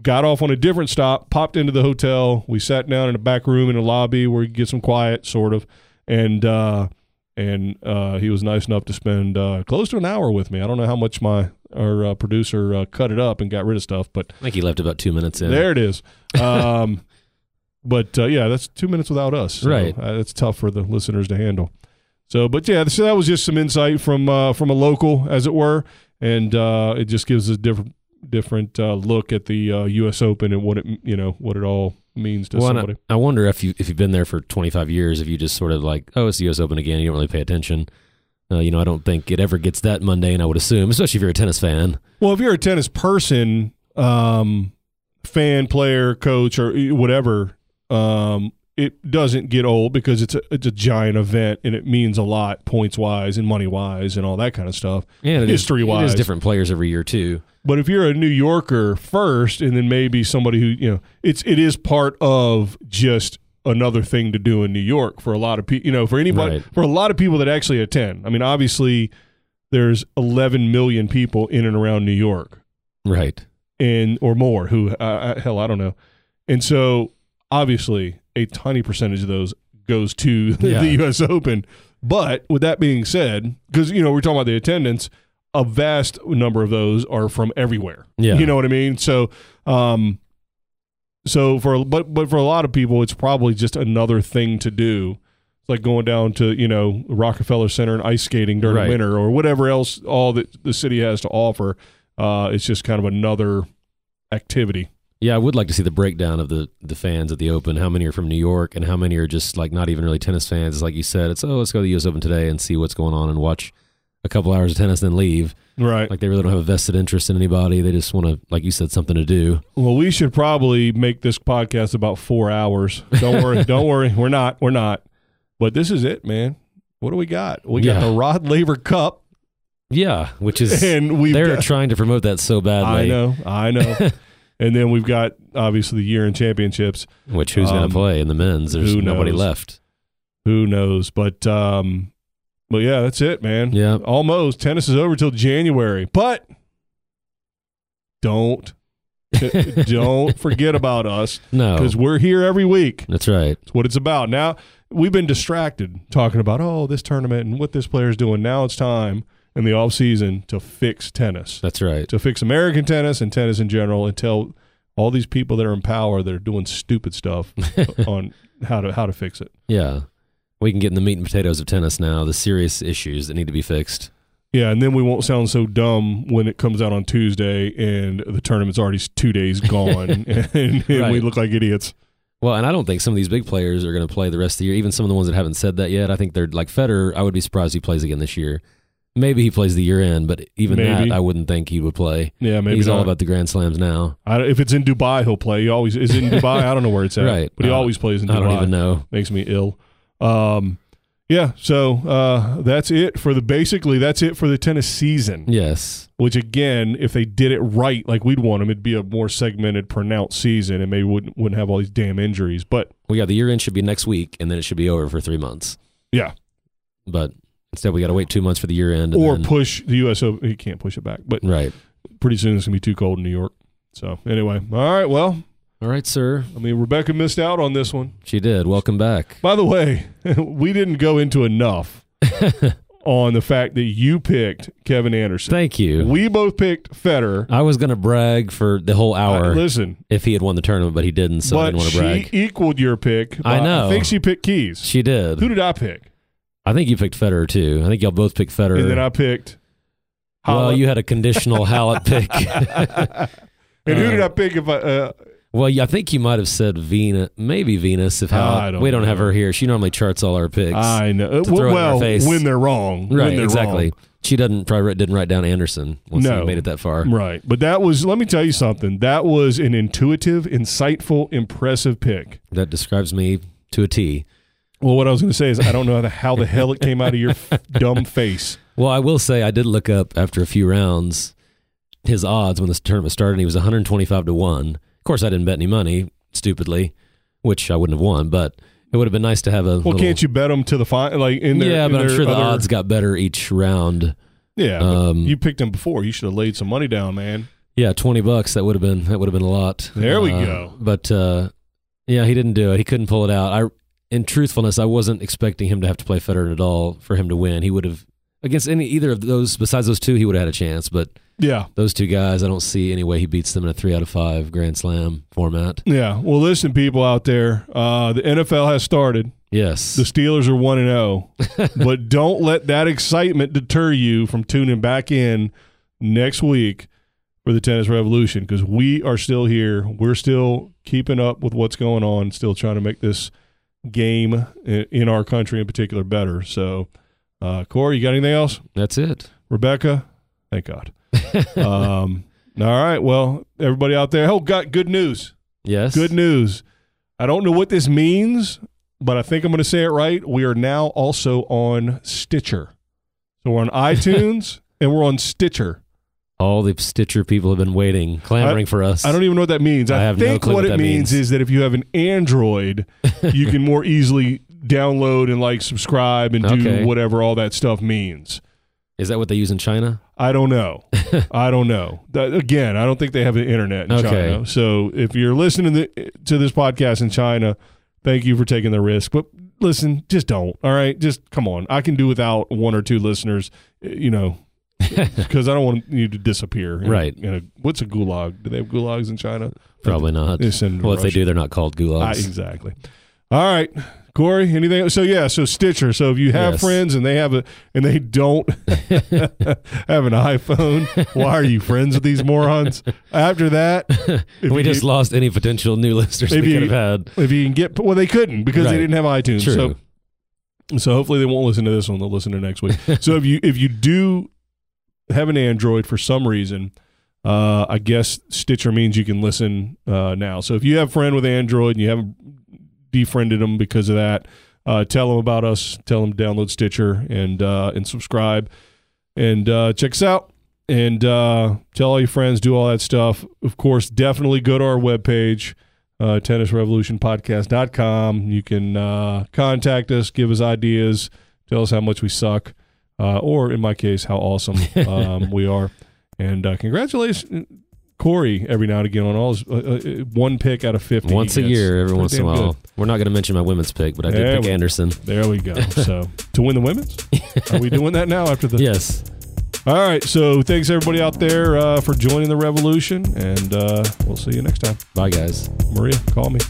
Got off on a different stop, popped into the hotel. We sat down in a back room in a lobby where you get some quiet, sort of, and uh, and uh, he was nice enough to spend uh, close to an hour with me. I don't know how much my our uh, producer uh, cut it up and got rid of stuff, but I think he left about two minutes in. there it is. Um, but uh, yeah, that's two minutes without us. So, Right. Uh, it's tough for the listeners to handle. So, but yeah, so that was just some insight from uh, from a local, as it were, and uh, it just gives a different different uh, look at the uh, U.S. Open and what it you know what it all means to Well, somebody. I, I wonder if you if you've been there for 25 years, if you just sort of like, oh, it's the U.S. Open again, you don't really pay attention. Uh, you know, I don't think it ever gets that mundane. I would assume, especially if you're a tennis fan. Well, if you're a tennis person, um, fan, player, coach, or whatever, um, it doesn't get old because it's a it's a giant event and it means a lot points wise and money wise and all that kind of stuff. Yeah, it is- History-wise. it is different players every year too. But if you're a New Yorker first, and then maybe somebody who you know, it's it is part of just another thing to do in New York for a lot of people. You know, for anybody, Right. for a lot of people that actually attend. I mean, obviously, there's 11 million people in and around New York, Right. and or more who uh, hell I don't know, and so obviously a tiny percentage of those goes to (laughs) Yeah. the U.S. Open. But with that being said, because you know we're talking about the attendance, a vast number of those are from everywhere. Yeah. you know what I mean. So, um, so for but but for a lot of people, it's probably just another thing to do. It's like going down to you know Rockefeller Center and ice skating during Right. winter or whatever else all that the city has to offer. Uh, it's just kind of another activity. Yeah, I would like to see the breakdown of the the fans at the Open. How many are from New York, and how many are just like not even really tennis fans? It's like you said, it's oh, let's go to the U.S. Open today and see what's going on and watch a couple hours of tennis, and then leave. Right. Like they really don't have a vested interest in anybody. They just want to, like you said, something to do. Well, we should probably make this podcast about four hours. Don't worry. (laughs) don't worry. We're not. We're not. But this is it, man. What do we got? We got Yeah. the Rod Laver Cup, Yeah, which is (laughs) and we they're trying to promote that so badly. I know. I know. (laughs) and then we've got obviously the year in championships. Which who's going Um, to play in the men's? There's who nobody knows? left. Who knows? But um, but yeah, that's it, man. Yeah. Almost tennis is over till January, but don't (laughs) don't forget about us (laughs) No, because we're here every week. that's right. It's what it's about. Now we've been distracted talking about oh this tournament and what this player's doing. Now it's time in the off season to fix tennis, That's right. to fix American tennis and tennis in general, and tell all these people that are in power that are doing stupid stuff (laughs) on how to how to fix it. Yeah, we can get in the meat and potatoes of tennis now. The serious issues that need to be fixed. Yeah, and then we won't sound so dumb when it comes out on Tuesday and the tournament's already two days gone, (laughs) (laughs) and, and we look like idiots. Well, and I don't think some of these big players are going to play the rest of the year. Even some of the ones that haven't said that yet. I think they're like Federer. I would be surprised he plays again this year. Maybe he plays the year end, but even Maybe. that, I wouldn't think he would play. Yeah, maybe He's all about the Grand Slams now. I if it's in Dubai, he'll play. He always is in Dubai. I don't know where it's at, Right. But he Uh, always plays in I Dubai. don't even know. Makes me ill. Um, yeah. So uh, that's it for the basically that's it for the tennis season. Yes. Which again, if they did it right, like we'd want them, it'd be a more segmented, pronounced season, and maybe wouldn't wouldn't have all these damn injuries. But Well, yeah, the year end should be next week, and then it should be over for three months. yeah, But instead, we got to wait two months for the year end. and or then- push the U.S. Open. He can't push it back, but right. pretty soon it's gonna be too cold in New York. So anyway, all right. Well, All right, sir. I mean, Rebecca missed out on this one. She did. Welcome back. By the way, (laughs) we didn't go into enough (laughs) on the fact that you picked Kevin Anderson. Thank you. We both picked Federer. I was going to brag for the whole hour listen, if he had won the tournament, but he didn't, so I didn't want to she brag. equaled your pick. I know. I think she picked Keys. She did. Who did I pick? I think you picked Federer too. I think y'all both picked Federer. And then I picked. well, you had a conditional Halep (laughs) pick. (laughs) and who uh, did I pick? If I uh, well, I think you might have said Venus, maybe Venus. If don't we don't know. have her here, she normally charts all our picks. I know. Uh, to throw it in well, face. when they're wrong, when right, they're exactly. wrong. She doesn't probably didn't write down Anderson once No. he made it that far. Right, but that was. Let me tell you something. That was an intuitive, insightful, impressive pick. That describes me to a T. Well, what I was going to say is I don't know how the, how the hell it came out of your f- dumb face. Well, I will say I did look up after a few rounds his odds when this tournament started. And he was 125 to one. Of course, I didn't bet any money stupidly, which I wouldn't have won. But it would have been nice to have a. Well, little, can't you bet them to the final? Like in their, yeah, in but I'm sure the odds got better each round. Yeah, um, you picked them before. You should have laid some money down, man. Yeah, twenty bucks. That would have been that would have been a lot. There we Uh, go. But uh, yeah, he didn't do it. He couldn't pull it out. I, in truthfulness, I wasn't expecting him to have to play Federer at all for him to win. He would have against any either of those besides those two, he would have had a chance. But Yeah, those two guys, I don't see any way he beats them in a three out of five Grand Slam format. yeah. Well, listen, people out there, uh, the NFL has started. Yes, The Steelers are one and zero, (laughs) but don't let that excitement deter you from tuning back in next week for the Tennis Revolution because we are still here. We're still keeping up with what's going on. Still trying to make this game in our country in particular better. So, uh, Corey, you got anything else? that's it. Rebecca, thank God. (laughs) um, all right. Well, everybody out there, oh, got good news. Yes, Good news. I don't know what this means, but I think I'm going to say it right. We are now also on Stitcher. So we're on (laughs) iTunes and we're on Stitcher. All the Stitcher people have been waiting, clamoring for us. I don't even know what that means. I, I have no think clue what what it means, means. is that if you have an Android, (laughs) you can more easily download and like subscribe and do Okay. whatever all that stuff means. Is that what they use in China? I don't know. (laughs) I don't know. That, again, I don't think they have the internet in Okay. China. So if you're listening to, the, to this podcast in China, thank you for taking the risk. But listen, just don't. All right, just come on. I can do without one or two listeners. You know, (laughs) because I don't want you to disappear. in Right. in a- what's a gulag? Do they have gulags in China? Probably not. They send Well, if they do, they're not called Ah, gulags. exactly. All right, Corey. Anything? So yeah. So Stitcher. So if you have Yes. friends and they have a and they don't (laughs) have an iPhone, why are you friends with these morons? After that, if we you just lost any potential new listeners we could have had. if you can get well, they couldn't because they didn't have iTunes. True. So so hopefully they won't listen to this one. They'll listen to next week. (laughs) so if you if you do have an Android for some reason, uh, I guess Stitcher means you can listen uh, now. So if you have a friend with Android and you haven't defriended them because of that, uh, tell them about us. Tell them to download Stitcher and uh, and subscribe and uh, check us out. And uh, tell all your friends, do all that stuff. Of course, definitely go to our webpage, uh, tennisrevolutionpodcast.com. You can contact us, give us ideas, tell us how much we suck, uh, or in my case, how awesome (laughs) um, we are. And uh, congratulations, Corey, every now and again on all his, uh, uh, one pick out of 50. Once a year, every once in a while. good. We're not going to mention my women's pick, but I did There pick we- Anderson. There we go. (laughs) So to win the women's, are we doing that now after the? (laughs) Yes. All right. So thanks everybody out there uh, for joining the revolution, and uh, we'll see you next time. Bye, guys. Maria, call me.